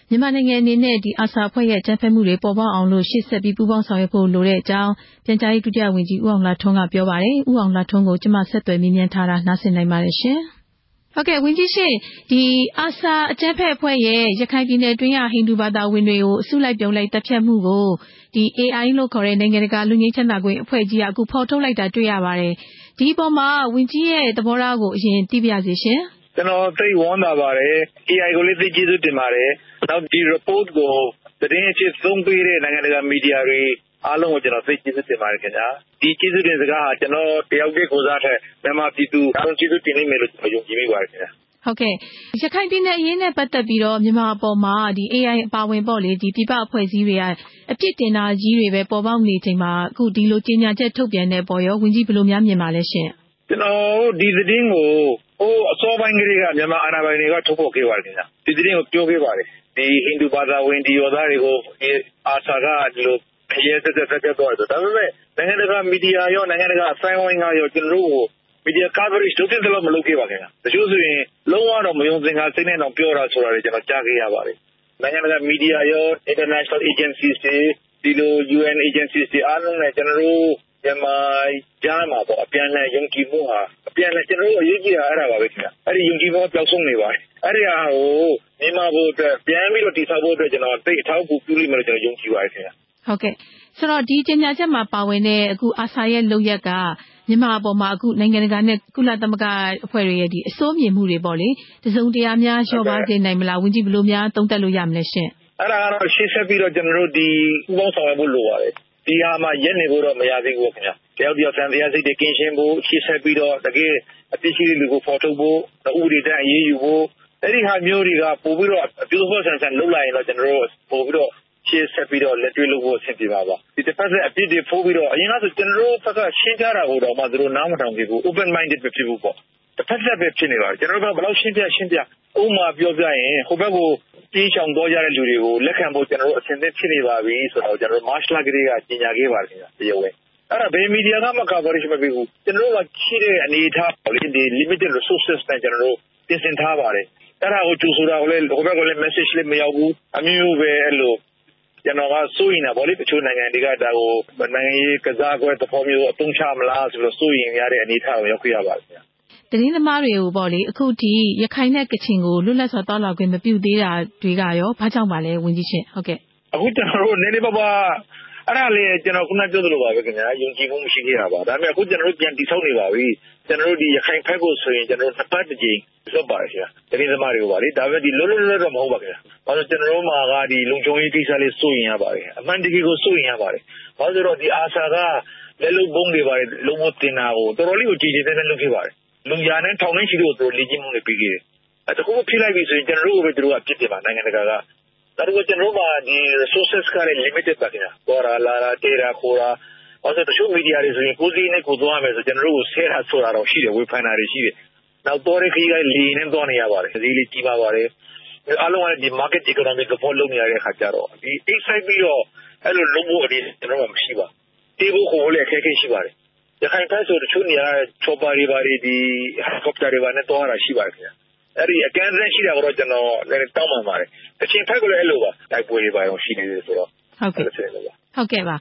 မြန်မာနိုင်ငံအနေနဲ့ ARSA အဖွဲ့ရဲ့ အကြမ်းဖက်မှုတွေ ပေါ်ပေါက်အောင်ရှေ့ဆက်ပြီး ပူးပေါင်းဆောင်ရွက်ဖို့ လိုတဲ့အကြောင်း ပြန်ကြားရေး ဒုတိယဝန်ကြီး ဦးအောင်လှထွန်းက ပြောပါတယ်။ဦးအောင်လှထွန်းကိုမဆက်သွယ်မေးမြန်းထားတာ နားဆင်နိုင်ပါတယ်။ ဟုတ်ကဲ့ ဝန်ကြီးရှင့်ဒီ ARSA အကြမ်းဖက်အဖွဲ့ရဲ့ ရခိုင်ပြည်နယ်အတွင်းက ဟိန္ဒူဘာသာဝင်တွေကို အစုလိုက်အပြုံလိုက် သတ်ဖြတ်မှုကိုဒီ AI လို့ခေါ်တဲ့ နိုင်ငံတကာ လွတ်ငြိမ်းချမ်းသာခွင့်အဖွဲ့ကြီးက အခုဖော်ထုတ်လိုက်တာ တွေ့ရပါတယ်။ဒီအပေါ်မှာ ဝန်ကြီးရဲ့ သဘောထားကို အရင်သိပါရစေရှင်။ကျွန်တော် သိပ်ဝမ်းသာပါတယ်။ AI ကိုလည်း သိပ်ကျေးဇူးတင်ပါတယ်။နောက် ဒီ report ကို သတင်းအဖြစ်သုံးပေးတဲ့ နိုင်ငံတကာ မီဒီယာတွေ အားလုံးကို ကျွန်တော်သိပ်ကျေးဇူးတင်ပါတယ်ခင်ဗျာ။ဒီကျေးဇူးတင်စကားဟာ ကျွန်တော်တယောက်တည်းကိုယ်စားထက် မြန်မာပြည်သူအားလုံးကျေးဇူးတင်လိမ့်မယ်လို့ ကျွန်တော်ယုံကြည်မိပါတယ်ခင်ဗျာ။ဟုတ်ကဲ့ ရခိုင်ပြည်နယ်အရေးနဲ့ ပတ်သက်ပြီးတော့ မြန်မာအပေါ်မှာဒီ AI အပါဝင်ပေါ့လေဒီပြည်ပအဖွဲ့အစည်းတွေက အပြစ်တင်တာကြီးတွေပဲ ပေါ်ပေါက်နေချိန်မှာ အခုဒီလိုကြေညာချက်ထုတ်ပြန်တဲ့ပေါ်ရော ဝန်ကြီးဘယ်လိုများမြင်ပါလဲရှင်ကျွန်တော်ဒီသတင်းကို ဟိုအစောပိုင်းကလေးက မြန်မာအာဏာပိုင်တွေက ထုတ်ဖော်ခဲ့ပါတယ်ခင်ဗျာဒီသတင်းကို ပြောခဲ့ပါတယ်ဒီဟိန္ဒူဘာသာဝင်ဒီယောသားတွေကိုအာဆာကဒီလို ရဲတက်တက်တက်တော့ဒါပေမဲ့ နိုင်ငံတကာ မီဒီယာရော နိုင်ငံတကာအဆိုင်ဝိုင်းကရော ကျွန်တော်တို့ကို မီဒီယာ coverage လုပ်တဲ့လောက် မလုပ်ခဲ့ပါခင်ဗျာတချို့ဆိုရင် လုံးဝတော့မယုံစင်ကစိတ်နဲ့တော့ပြောတာဆိုတာတွေ ကျွန်တော် ကြားခဲ့ရပါတယ် နိုင်ငံတကာ မီဒီယာရော international agencies တွေ ဒီလို UN agencies တွေ အားလုံးနဲ့ ကျွန်တော်တို့ မြန်မာကြားမှာပေါ့အပြန်အလှန် ယုံကြည်မှုဟာအပြန်အလှန်ကျွန်တော်တို့ အရေးကြီးတာ အဲ့ဒါပါပဲခင်ဗျ အဲ့ဒီ ယုံကြည်မှုပျောက်ဆုံးနေပါတယ် အဲ့ဒီဟာကို မြန်မာဘုအတွက် ပြန်ပြီးတော့ တည်ဆောက်ဖို့အတွက် ကျွန်တော် သိအထောက်အကူ ပြုလိမ့်မယ်လို့ကျွန်တော်ယုံကြည်ပါတယ်ခင်ဗျ ဟုတ်ကဲ့ဆိုတော့ဒီကြေညာချက်မှာပါဝင်တဲ့အခုအာဆာရဲ့လုပ်ရက်ကမြန်မာအပေါ်မှာအခုနိုင်ငံတကာနဲ့ကုလသမဂ္ဂအဖွဲ့တွေရဲ့ဒီအစိုးမြင်မှုတွေပေါ့လေတစုံတရာများလျှော့ပါစေနိုင်မလားဝန်ကြီးဘယ်လိုများသုံးသပ်လို့ရမလဲရှင့်အဲ့ဒါကတော့ရှေ့ဆက်ပြီးတော့ကျွန်တော်တို့ဒီပူးပေါင်းဆောင်ရွက်ဖို့လိုပါတယ်ဒီဟာမှာရက်နေဖို့တော့မရသေးဘူးခင်ဗျာတယောက်တယောက်ဆန်တရားစိတ်တွေကင်းရှင်းဖို့ရှေ့ဆက်ပြီးတော့တကယ်အပြစ်ရှိတဲ့လူကိုဖော်ထုတ်ဖို့ဥပဒေတန်းအရေးယူဖို့အဲ့ဒီဟာမျိုးတွေကပို့ပြီးတော့အပြုဖို့ဆန်ဆန်လုပ်လိုက်ရင်တော့ကျွန်တော်တို့ပို့ပြီးတော့ ရှေ့ဆက်ပြီးတော့ လက်တွေ့လုပ်ဖို့ အဆင်ပြေပါပါဒီတစ်ဖက်ဆက်အပြစ်တွေဖိုးပြီးတော့ အရင်ကဆို ကျွန်တော်တို့ဘက်က ရှင်းကြတာကိုတော့မှ သူတို့ နားမထောင်ကြဘူး open minded ပဲဖြစ်ဖို့ပေါ့တစ်ဖက်ဆက်ပဲ ဖြစ်နေပါတယ် ကျွန်တော်တို့ကဘယ်လောက်ရှင်းပြရှင်းပြဥမာ ပြောပြရင် ဟိုဘက်ကို ပြေးချောင်တော့ကြတဲ့ လူတွေကို လက်ခံဖို့ ကျွန်တော်တို့ အဆင်သင့် ဖြစ်နေပါပြီဆိုတော့ကျွန်တော်တို့ march လကလေးက ကြီးညာခဲ့ပါတယ်ခင်ဗျာတရားဝင် အဲ့ဒါ ဘယ်မီဒီယာကမှ coverage မပေးဘူး ကျွန်တော်တို့ကရှိတဲ့ အနေအထားပေါ့လေဒီ limited resources နဲ့ ကျွန်တော်တို့ ပြင်ဆင်ထားပါတယ် အဲ့ဒါကို ကြိုဆိုတာကိုလည်း ဟိုဘက်ကလည်း message လေးမရောက်ဘူး အမျိုးပဲ အဲ့လို ကျွန်တော်က စိုးရင်တာဗောလေ တချို့နိုင်ငံတွေက ဒါကို နိုင်ငံရေးကစားကွက်သဘောမျိုး အသုံးချမလားဆိုတော့ စိုးရင်ရတဲ့ အနေအထားကို ရောက်ခဲ့ရပါတယ်တသတင်းသမားတွေကိုပေါ့လေအခုဒီရခိုင်နဲ့ကချင်ကို လွတ်လပ်စွာသွားလာခွင့် မပြုသေးတာတွေကရော ဘာကြောင့်ပါလဲ ဝန်ကြီးရှင်ဟုတ်ကဲ့အခု ကျွန်တော်တို့ နည်းနည်းပါးပါး အဲ့ဒါလေးကျွန်တော် ခုနပြောသလိုပါပဲခင်ဗျာ ယုံကြည်မှု မရှိခဲ့တာပါ ဒါပေမဲ့ အခု ကျွန်တော်တို့ ပြန်တည်ဆောက်နေပါပြီ ကျွန်တော်တို့ဒီရခိုင်ဖက်ကိုဆိုရင်ကျွန်တော်တို့နှစ်ပတ်တစ်ကြိမ် လွတ်ပါတယ်ခင်ဗျာတတိသမတွေကိုပါလေ ဒါပေမဲ့ဒီလွတ်လွတ်လွတ်တော့ မဟုတ်ပါခင်ဗျာဘာလို့ကျွန်တော်တို့မှာကဒီလုံခြုံရေးကိစ္စလေးစိုးရင်ရပါတယ် အမှန်တကယ်ကို စိုးရင်ရပါတယ် ဘာလို့ဆိုတော့ဒီအာဆာကလက်လုံးဘုံတွေပါတယ်လုံးဝတင်တာကို တော်တော်လေးကိုကြည်ကြည်တဲ့နဲ့လုပ်ခဲ့ပါတယ် လူညာနဲ့ ထောင်နှင်းရှိလို့သူလေ့ကျင့်မှုတွေပြီးခဲ့တယ်အဲတခု ဖြစ်လိုက်ပြီဆိုရင် ကျွန်တော်တို့ကိုပဲ သူတို့ကပြစ်တယ်ပါနိုင်ငံတကာက ဒါတော့ကျွန်တော်တို့မှာဒီ resources ကလည်း limited ပါခင်ဗျာပေါ်လာလာတေရာခိုရာဘာလို့တချို့မီဒီယာတွေဆိုရင် ကိုစီးနဲ့ကိုသွားမယ်ဆိုကျွန်တော်တို့ကို ဆဲတာဆိုတာတော့ရှိတယ် ဝေဖန်တာတွေရှိတယ် နောက်တော့ရခီးကလေနဲ့ သွားနေရပါတယ် ဈေးလေးကြီးပါပါတယ် အားလုံးကဒီ market economic support လုပ်နေရတဲ့ခါကျတော့ဒီ excite ပြီးတော့ အဲ့လိုလုံးဖို့အရင်ကျွန်တော်မှမရှိပါတေးဖို့ကိုလည်း အခက်အခဲရှိပါတယ် ရခိုင်ဘက်ဆို တချို့နေရာချောပါတွေပါတွေဒီ helicopter တွေပါနဲ့ သွားတာရှိပါတယ်ခင်ဗျာ အဲ့ဒီအကန့်အသတ်ရှိတာကိုတော့ ကျွန်တော်လည်းတောင်းပန်ပါတယ်။ကချင်ဖက်ကလည်း အဲ့လိုပါ တိုက်ပွဲတွေပါတော့ရှိနေတယ်ဆိုတော့ဟုတ်ကဲ့ဟုတ်ကဲ့ပါ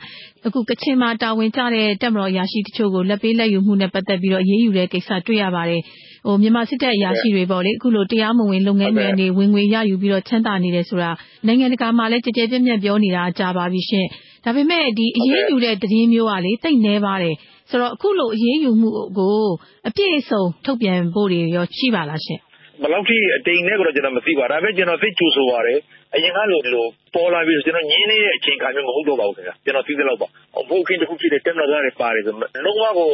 အခု ကချင်မှာ တာဝန်ကျတဲ့တက်မတော်အရာရှိတချို့ကိုလက်ပေးလက်ယူမှုနဲ့ ပတ်သက်ပြီးတော့အေးအေးယူတဲ့ကိစ္စ တွေ့ရပါတယ်ဟိုမြန်မာစစ်တပ်အရာရှိတွေပေါ့လေ အခုလို တရားမဝင်လုပ်ငန်းတွေနေ ဝင်ငွေရယူပြီးတော့ ချမ်းသာနေတယ်ဆိုတာ နိုင်ငံတကာမှာလည်းကြကြပြန့်ပြန့် ပြောနေတာ ကြာပါပြီရှင်ဒါပေမဲ့ ဒီအေးအေးယူတဲ့ သတင်းမျိုးကလေတိတ်နေပါတယ်ဆိုတော့ အခုလိုအေးအေးယူမှုကို အပြည့်အစုံ ထုတ်ပြန်ဖို့တွေရော ရှိပါလားရှင် ဘယ်လောက်ထိ အတိမ်နဲ့ကတော့ကျွန်တော်မသိပါဒါပေမဲ့ ကျွန်တော် သိကြိုဆိုပါတယ် အရင်ကလိုလို ပေါ်လာပြီးကျွန်တော်ညင်းနေတဲ့ အချိန်ခါမျိုး မဟုတ်တော့ပါဘူးခင်ဗျာကျွန်တော် သိသလောက်ပါဘုတ်ခင်းတစ်ခုဖြစ်တဲ့တက်မတော်တွေ ပါတယ်ဆိုလုံးဝကို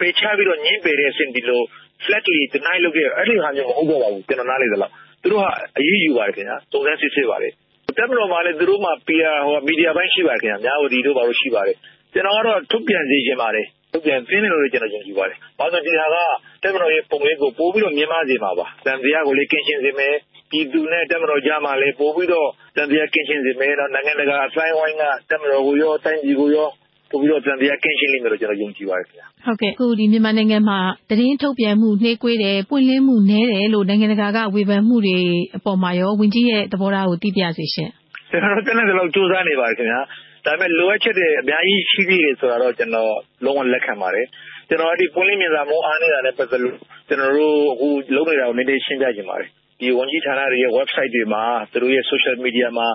ပေချပြီးတော့ညင်းပေတဲ့အဆင့် ဒီလို flatly deny လုပ်ခဲ့ အဲ့ဒီဟာမျိုး မဟုတ်တော့ပါဘူး ကျွန်တော် နားလေသလောက် သူတို့ကအရေးယူပါတယ်ခင်ဗျာစုံစမ်းစစ်ဆေးပါတယ်တက်မတော်မှာလည်း သူတို့မှာပီယာဟိုမီဒီယာပိုင်း ရှိပါတယ်ခင်ဗျာများဝတီတို့ ဘာလို့ ရှိပါတယ် ကျွန်တော်ကတော့ ထုတ်ပြန်စေချင်ပါတယ် ထုတ်ပြန်သင်းတယ်လို့ ကျွန်တော်ယုံကြည်ပါတယ်။ဘာလို့ဒီဟာကတက်မတော်ရဲ့ပုံရိပ်ကို ပို့ပြီးတော့ မြင်မစေမှာပါ။တန်တရားကိုလည်း ကင်းရှင်းစေမယ်။ပြည်သူနဲ့တက်မတော်ကြားမှာလည်း ပို့ပြီးတော့တန်တရားကင်းရှင်းစေမယ်။တော့နိုင်ငံတကာအဆိုင်ဝိုင်းကတက်မတော်ကိုရော တိုင်းပြည်ကိုရော ပို့ပြီးတော့တန်တရားကင်းရှင်းလိမ့်မယ်လို့ ကျွန်တော်ယုံကြည်ပါတယ်ခင်ဗျာ။ဟုတ်ကဲ့ အခုဒီမြန်မာနိုင်ငံမှာ သတင်းထုတ်ပြန်မှု နှေးကွေးတယ် ပွင့်လင်းမှုနည်းတယ်လို့ နိုင်ငံတကာက ဝေဖန်မှုတွေအပေါ်မှာရောဝင်ကြီးရဲ့ သဘောထားကို သိပြစေရှင်။ကျွန်တော်တို့တနေ့ကလောက်စူးစမ်းနေပါတယ်ခင်ဗျာ။ ဒါပေမဲ့ လိုအပ်ချက်တွေ အများကြီး ရှိသေးတယ်ဆိုတာတော့ ကျွန်တော် လုံးဝလက်ခံပါတယ်။ကျွန်တော်ဒီပွင့်လင်းမြင်သာမှု အားနေတာနဲ့ ပတ်သက်လို့ ကျွန်တော်တို့ အခုလုပ်နေတာကို နည်းနည်းရှင်းပြချင်ပါတယ်။ဒီဝန်ကြီးဌာနတွေရဲ့ website တွေမှာ သူတို့ရဲ့ social media မှာ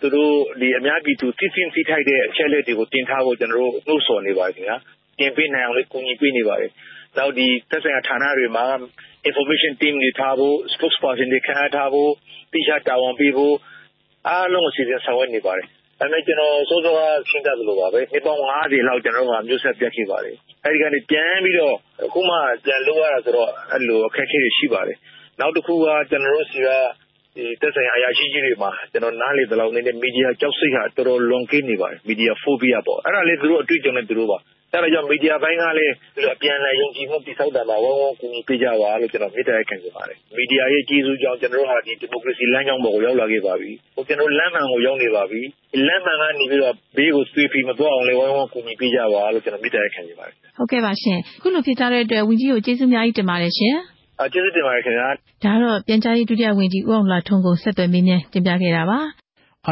သူတို့ဒီအများပြည်သူ သိသိသိထိုက်တဲ့ အချက်လက်တွေကို တင်ထားဖို့ ကျွန်တော်တို့ နှိုးဆော်နေပါတယ်ခင်ဗျာ။တင်ပေးနိုင်အောင်လည်း ကူညီပေးနေပါတယ်။နောက်ဒီသက်ဆိုင်ရာဌာနတွေမှာ information team တွေထားဖို့ spokesperson တွေ ခန့်ထားဖို့တိကျတာဝန်ပေးဖို့ အားလုံးအစီအစဉ်ဆောင်ရွက်နေပါတယ် ဒါပေမဲ့ ကျွန်တော် စောစောကရှင်းပြသလိုပါပဲ နှစ်ပေါင်း50လောက် ကျွန်တော်တို့ကမျိုးဆက်ပြတ်ခဲ့ပါတယ် အဲဒီကနေ ပြန်ပြီးတော့ အခုမှ ပြန်လို့ရတာဆိုတော့ အဲ့လို အခက်အခဲတွေ ရှိပါတယ် နောက်တစ်ခုက ကျွန်တော်တို့စီကဒီတက်ဆိုင်အရာရှိကြီးတွေမှာ ကျွန်တော် နားလေသလောက်နေတဲ့မီဒီယာကြောက်စိတ်ဟာ တော်တော်လွန်ကင်းနေပါတယ်မီဒီယာဖိုဘီယာပေါ့ အဲ့ဒါလေးသူတို့ အတွေ့အကြုံနဲ့ သူတို့ပါ အဲဒါကြောင့် မီဒီယာပိုင်းကလည်း အပြန်အလှန် ယုံကြည်မှု တည်ဆောက်တာမှာဝုန်းဝုန်းကူညီပေးကြပါလို့ ကျွန်တော် မေတ္တာရပ်ခံချင်ပါတယ် မီဒီယာရဲ့ ကျေးဇူးကြောင့် ကျွန်တော်တို့ဟာဒီဒီမိုကရေစီလမ်းကြောင်းပေါ်ကို ရောက်လာခဲ့ပါပြီဟိုကျွန်တော်လမ်းမှန်ကို ရောက်နေပါပြီ လမ်းမှန်ကနေပြီးတော့ဘေးကိုဆွေးပြီးမသွားအောင်လည်း ဝိုင်းဝန်းကူညီပေးကြပါလို့ ကျွန်တော် မေတ္တာရပ်ခံချင်ပါတယ် ဟုတ်ကဲ့ပါရှင်ခုလိုဖြစ်ကြတဲ့အတွက် ဝန်ကြီးကို ကျေးဇူးအများကြီးတင်ပါတယ်ရှင်အကျေးဇူးတင်ပါတယ်ခင်ဗျာ ဒါတော့ ပြန်ကြားရေးဒုတိယဝန်ကြီး ဦးအောင်လာထွန်းကို ဆက်သွယ်မေးမြန်းတင်ပြခဲ့တာပါ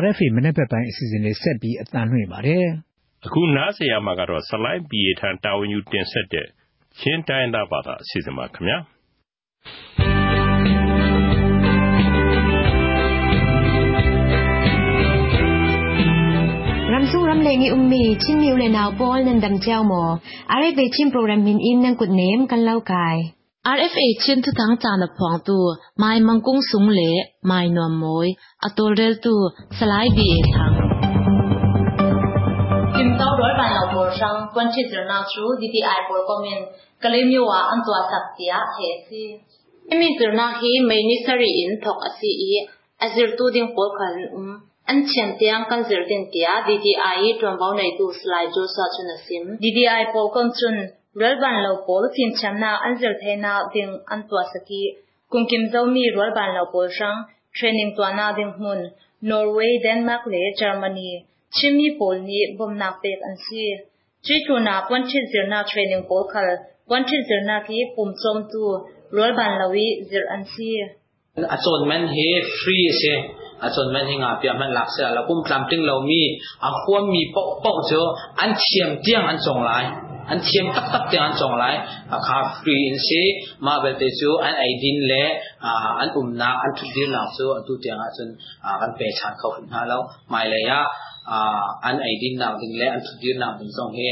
RFA မနေ့ဘက်ပိုင်းအစီအစဉ်လေးဆက်ပြီး အသံလွှင့်ပါတယ် အခုနားဆင်ရမှာကတော့ ဆလိုင်းဘီထန်တာဝန်ယူတင်ဆက်တဲ့ချင်းတိုင်းသားဘာသာအစီအစဉ်ပါခင်ဗျာရမ်စုရမ်လေငီအုံမီချင်းမြူလေနာပေါ်နန်ဒမ်ချောင်းမော်အရိဘေချင်းပရိုဂရမ်မင်အင်းနန်ကုတ်နေမ်ကန်လောက်ကိုင် RFA chin tu tang cha na phong tu mai mangkung sung le mai nom moi atol rel tu salai bi thang ဆောင်ကွန်ချစ်ဒနာထရူ DPI ပေါ်ကွန်မန်ကလေးမျိုးဝအန်တွာသပ်တီယာဟဲစီအမီဒနာဟီမေနီစရီအင်ထောက်အစီအီအဇီရ်တူဒင်ပေါ်ခန်အွမ် an chen tiang kan zer den tia DDI tron bau nei tu slide jo sa chun sim DDI po kon chun rel ban lo pol tin cham na an zer the na ding an twa saki kung kim zo mi rel ban lo pol sang training twa na ding hun Norway Denmark le Germany chimi pol ni bom na pek an si chi tuna ponchit zirna training pol khal ponchit zirna ki pumchom tu rol ban lawi zir an si achon men he free se achon men hinga pia man lak se la kum tlam ting lo mi a khom mi pok pok jo an chiam tiang an chong lai an thiam tak tak te an chong lai kha free in si ma bel te chu an ai din le an um na an thu dir la chu atu te nga chun kan pe chan khau na lo mai le ya an ai din na ding le an thu dir na ding song he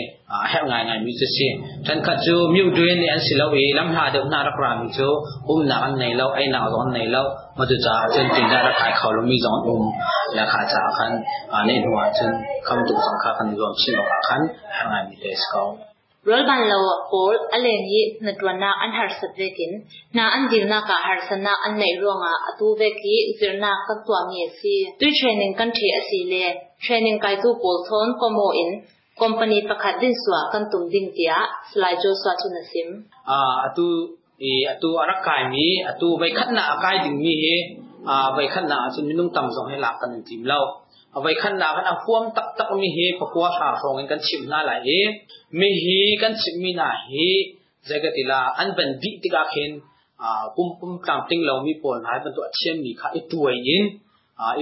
he ngai ngai mi chu si tan kha chu miu duen ni an si lo e lam ha de na ra pra mi chu um na an nei lo ai na ron nei lo ma chu cha chen tin da ra khai khau lo mi zong um la kha cha khan ne nuwa chen kham tu sang kha khan rom chi lo khan he ngai mi te sko rol ban lo pol alen yi na twana an har sat vekin na an dil na ka har sana an nei ronga atu veki zirna ka twa mi si tu training kan thi asi le training kai tu pol thon komo in company pakhat din swa kan tum ding tia slide jo swa chu na sim a atu e atu arak kai mi atu bai khat na akai ding mi he a bai khat na chun minung tam zong he la kan tim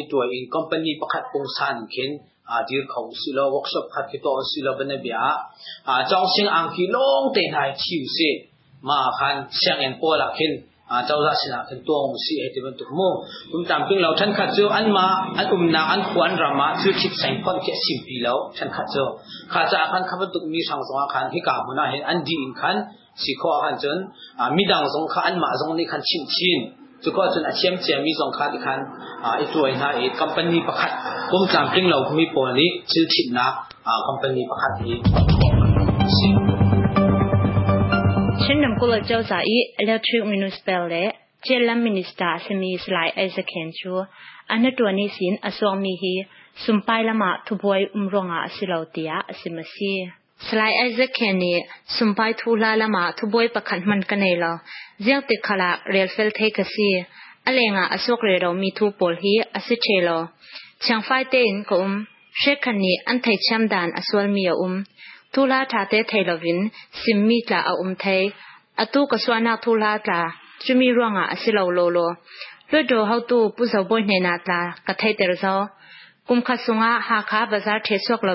itwa in company pakhat pungsan khin a dir khong silo workshop khat ki to silo bana bia a chong sing ang ki long te nai chiu se ma khan siang en pola khin a chau za sila khin tong si e te ban tu mo tum tam ping lo than khat chu an ma an um na an khuan rama chu chip sang kon ke sim pi lo than khat chu kha cha khan kha tu mi sang so khan hi ka mu na hen an di in khan si kho khan chen a mi dang song kha an ma song ni khan chin chin จุดก็จะนัดเช็มแจมีสองคดีขันอ่าอีกตัวหนาอีกบริษัทประกันก就告诉那前前米种看一看啊，一做一下一 company 不看，我น讲顶楼没玻璃，只停啦啊，company 不看的。ฉันนำกุลเจ้าใจ electric municipal และเจลัมมินิสตาสมีสไลไอซ์เคนชัวอันนั้นตัวนี้สินอสวงมีฮีสุ่มไปละมาทุบวยอุมรงอาสิลาวเตียสิมาซี ยชิวเสมาคันเสียงเอ็นปอละเข็น à cháu ra xin thân tuông si hay thì vẫn tục mô cũng tạm tiếng lâu thân khát cho ăn mà ăn um na ăn khuan ra mà chưa chip sành con kia sim pi lâu thân khát cho khát cho khăn khát tục mi sang song khăn hi cả muna hen ăn đi in khăn si kho khăn chân à mi dang song khăn ăn mà song ni khăn chin chin chu ko chun a chem chem mi song khát khăn à ít tuổi na ít company pakhat cũng tạm tiếng lâu mi po ni chil chip na à company pakhat hi Chinam kula jawza i electric municipal le chelam minister semi slai Isaac chu anatwani sin aswang mi hi sumpai lama thuboi umronga asilautia asimasi slai Isaac ni sumpai thula lama thuboi pakhan man kanelo ziak te khala relfel the kasi alenga asok re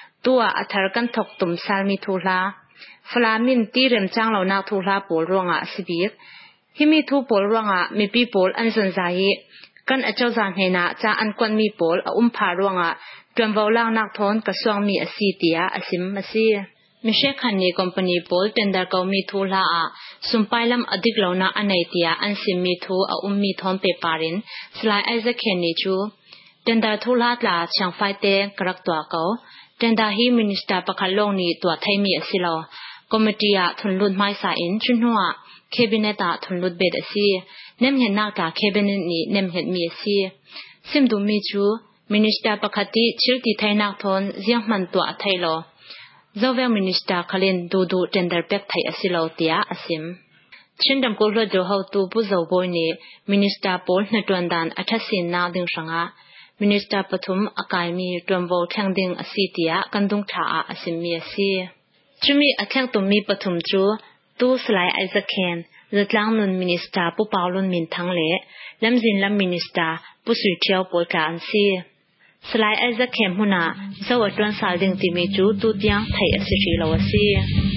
ro mi thu pol hi asichelo changfai te in ko um shekhani an thai chamdan aswal mi um thula tha te thailovin simmi tla a um thai atu ka swana thula tla chumi ronga asilo lo lo lo do how to pu zo boy ne na tla ka thai ter zo kum kha sunga ha kha bazar the sok lovin tua athar kan thok tum salmi thula flamin ti rem chang lo na thula pol ronga sibir himi thu pol ronga mi pi pol an zan zai kan achau za hena cha an kwan mi pol a um pha ronga ตรวมวลางนักทอนกระทรวงมีอสีติยาอสิมมาซีมิเชคันนีคอมพานีโพลเทนดาร์ก็มีทูลาอาสุมไปลำอดิกลาวนาอันไหนติยาอันสิมมีทูอาอุมมีทอนเปปารินสไลไอเซเคนนีจูเทนดาร์ทูลาตลาช่างไฟเตงกรักตัวเขา တန်တာဟီမင်းစတာပခလုံနီတွာထိုင်မီအစီလောကော်မတီယာထွန်လွတ်မိုက်ဆိုင်ချွနှွာကေဘိနတာထွန်လွတ်ဘေဒစီနမ်ဟေနာကာကေဘိနနီနမ်ဟေမီစီစင်ဒူမီချူမင်းစတာပခတိချီတီထိုင်နာထွန်ဇျံမှန်တွာထိုင်လော Zovel Minister Khalin Dudu tender pek thai asilo tia asim. Chindam ko lo do how tu bu zo boy ni Minister Paul Natwandan athasin na ding sanga Minister Pathum Akaimi Twembo Thengding Asitia Kandung Tha A Asimmi Asi Chumi Athang Tummi Pathum Chu Tu Slai Isaacen Zatlang Nun Minister Pu Paulun Min Thangle Lamjin Lam Minister Pu Sui Thiao Polka Ansi Slai Isaacen Huna Zawatwan Salding Timi Chu Tu Tiang Thai Asi Shi Lawasi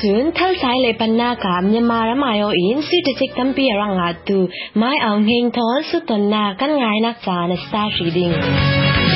ကျွန်းထောက်ဆိုင်လေပနာကမြန်မာရမယောအင်းစီတချစ်တံပီရငါတူမိုင်အောင်ဟင်းသောစုတနာကန်ငိုင်းနတ်စာနစာရှိဒင်း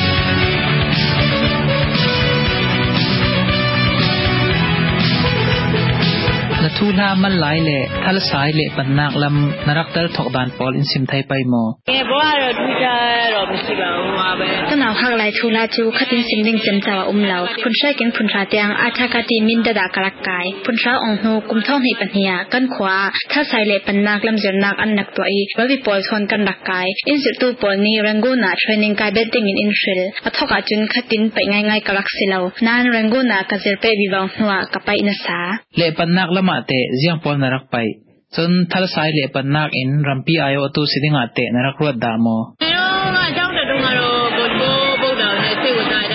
ทูลามันหลายเละทัลสายเละปันนักลำนรักเตอร์ถกบานปอลอินซิมไทยไปมอเอบัวเราทูจรอไม่สิบามาเบตั้นเอาหักหลายทูลาจูขัดินสิมดิงจำจาวอุ้มเราพุนช่วยกันพุนราเตียงอาชากาตีมินดาดากรักกายพุนเช้าองโนกุมท่องหิปัญญากันขวาถ้าสายเละปันนักลำเจรนักอันหนักตัวอีวัวิปอลทนกันรักกายอินสุตูปอลนี้รังกูนาเทรนนิ่งกายเบดติ้งอินอินฟิลอัทกาจุนขัดินไปง่ายๆกรักสิเรานั่นรังกูนากรเจิดเปบิวังหัวกับไปอินสาเละปันนักละมาเต te ziang pol narak pai chun thal sai le pan nak in rampi ayo tu sidinga te narak ruat da mo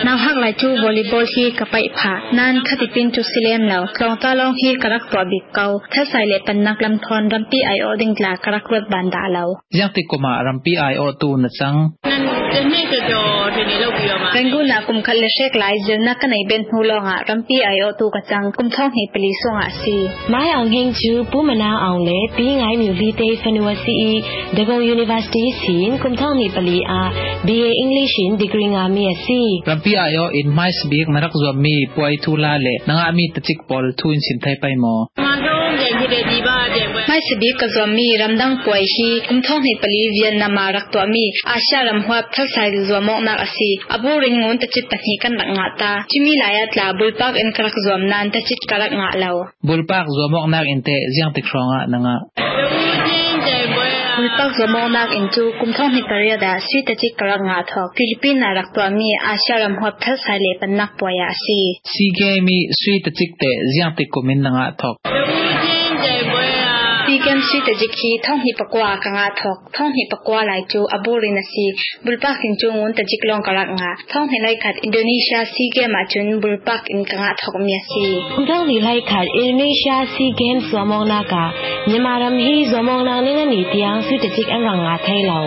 นาหักไหลจูวอลลีบอลฮีกับไปผานั่นคติปินจุสิเลมแล้วลองตาลองฮีกรักตัวบิกเกาถ้าใส่เล็บปันนักลำทอนรัมปีไอโอดิงกลากรักรวดบันดาเรายังติดกุมารัมปีไอโอตูนะจัง มท้องให้ปลีดาสีตะจิตกรักงาทอกฟิลิปปินนารักตัวมีอาชารำหัวทัศายเลปันนักป่วยอาสี si ge mi sui tachik te jiang tik komin nanga thok ซีเกมซีแต่จิกี mai sibi ka zo mi ramdang poi hi kumthong hi pali vian na marak to mi asha ram huap thal sai zo mo na asi abu ring ngon ta chit tahi kan nak nga ta chimi laya tla bulpak en karak zom nan ta chit karak nga law bulpak zo mo na inte jiang tik khronga na nga Kulpak zomong nak intu kumthong ni periada si tati karang nga thok Philippine na rakwa mi Asia ram hop thal sa le pan nak poya si. Si ge mi si tati te jiang te komin nga thok. KMC ta jikhi thong hi pakwa ka nga thok thong hi pakwa lai chu abori na si bulpak in chung un ta jiklong ka rak nga thong hi lai khat Indonesia SEA Games ma chun bulpak in ka nga thok mya si thong hi lai khat Indonesia SEA Games somong na ka nyama ram hi somong na ne ni tiang su ta jik an rang nga thai law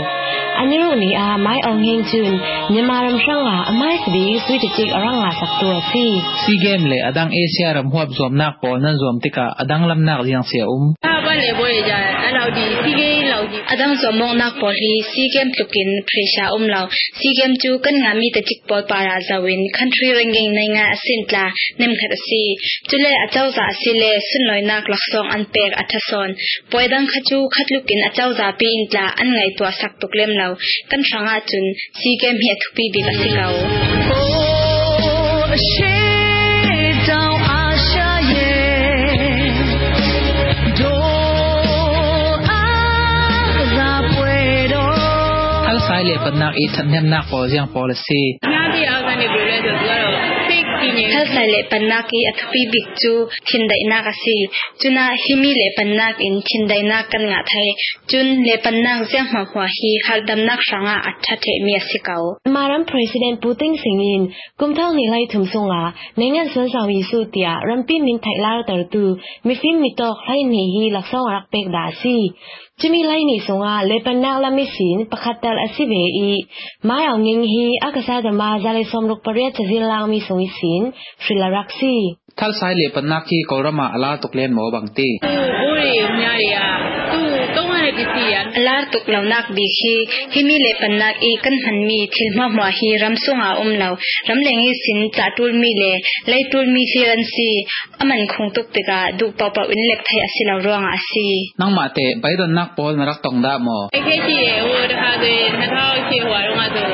ani ro ni a mai ong hin chun nyama ram sang nga amai sbi su ta jik arang nga sak tu si SEA Games le adang Asia ram huap zom nak po nan zom tika adang lam nak liang se um ဘာလဲဘွေကြအဲ့လောက်ဒီစီကေးလောက်ဒီအဒမ်ဇမောနာပေါ်ဟီစီဂမ်ပလုကင်ပရေရှာအုံလောက်စီဂမ်ချူကန်ငါမီတချစ်ပေါ်ပါရာဇဝင်း country ranking နိုင်ငံအစင်တလာနမ်ခတ်စီကျလေအချောဇာစီလေဆွန်လွိုင်နာကလောက်ဆောင်အန်ပက်အထဆွန်ပွေဒန်ခချူခတ်လုကင်အချောဇာပီအင်တလာအန်ငိုင်တွာဆက်တုကလမ်လောက်ကန်ရှငါချွန်းစီဂမ်ဟီထုပီဒီကစီကော down policy ညာဒီအာကနေပြောလဲဆိုသူကတော့ fake တင်နေဟဲ့ဆိုင်လေပနကီအထပီဘစ်ချူထင်ဒိုင်နာကစီချူနာဟီမီလေပနက in ထင်ဒိုင်နာကန်ငါထိုင်ချွန်းလေပနကဇက်မဟွာဟီဟယ်ဒမ်နက်ရှငါအထထေမီစီကောမာရမ် president puting singin kumthang ni lai thum songa nengan son sawi su tia rampi min thailar tar tu mi fim mi tok lai ni hi laksaw rak pek da si จิมิไลนี่สงอาเลปนักละมิสินปะคัตตลอสิเบอีมาเอางิงฮีอากษาดมาจาเลสมรุกปเรียจจิลางมีสงอิสินฟริลารักซีทัลไซเลปนักที่กอรมาอลาตกเลนหมอบังตีอูรีมยาริยา alar tuk lo nak bi hi himi le pan nak e kan han mi thil ma ma hi ram sunga om lo ram leng i sin cha tul mi le lai tul mi hi ran si aman khung tuk te ka du pa pa in lek thai asi lo rong a si nang ma te bai ron nak pol narak tong da mo e ke chi e wo da ha de na ha chi wa ro ma do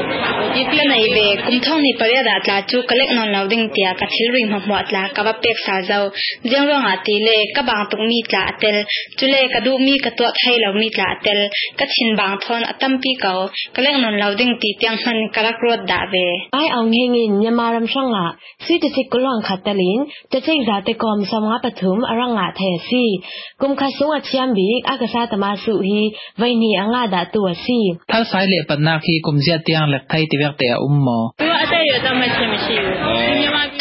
ji ti nai be kum thong ni pare da tla chu kalek non lo ding tia ka thil ring ma ma tla ka ba pek sa zau jeng rong a ti le ka bang tuk mi tla atel chu le ka du mi ka to thai lo mi mi tla tel ka chin bang thon atam pi ko kaleng non lau ding ti tiang han karak rot da ve ai ang heng in nyama ram sang la si ti si kulong kha talin te chei za te kom samwa pathum aranga the si kum kha sung a chiam bi akasa tama su hi vai ni anga da tu si thal sai le panna khi kum zia tiang lek thai ti vek te ummo tu ate yo ta ma chem shi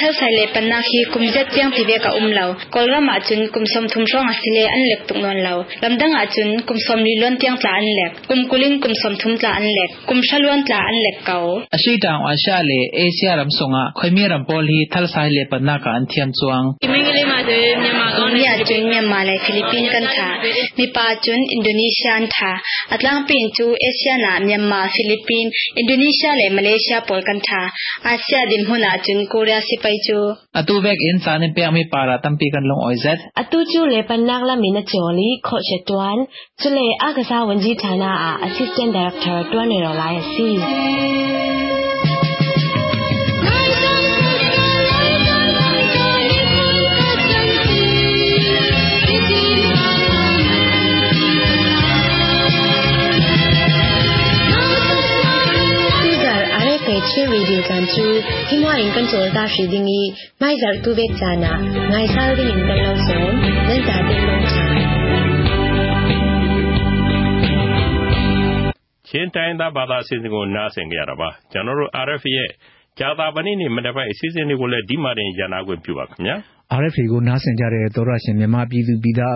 thal sai le panna khi kumjet piang pibe ka umlau kolram achun kumsom thumrong asile anlek tungnon lau lamdang achun kumsom lilon tiang tla anlek kumkuling kumsom thum tla anlek kumshalwan tla anlek kao ashi tang asha le asia ram songa khoimi ram pol hi thal sai le panna ka anthiam chuang kimengile ma de myama mi a chun Myanmar lai Philippines kan tha mi pa chun Indonesian tha atlang pin chu Asia na Myanmar Philippines Indonesia lai Malaysia pol kan tha Asia din huna chun Korea si pai chu atu vek in sa ne pe ami para tam pi kan long oi zat atu chu le pan nak la mi na choli kho che twan chu le a ka sa wan ji thana a assistant director twan ne ro la ya si ချင်းရေဒီယိုကန်ချူဟိမွာရင်ကန်ချိုတာရှိဒင်းီမိုက်ဇာတူဘက်ချာနာငိုင်ဆာရင်းကန်လောက်ဆုံနန်တာတင်လုံးချာချင်းတိုင်းသားဘာသာအစီအစဉ်ကိုနားဆင်ကြရတာပါကျွန်တော်တို့ RF ရဲ့ကြာသပတေးနေ့မနက်ပိုင်းအစီအစဉ်တွေကိုလည်းဒီမှာတင်ရနာခွင့်ပြုပါခင်ဗျာ RFA ကိုနားဆင်ကြတဲ့သောရရှင်မြန်မာပြည်သူပြည်သား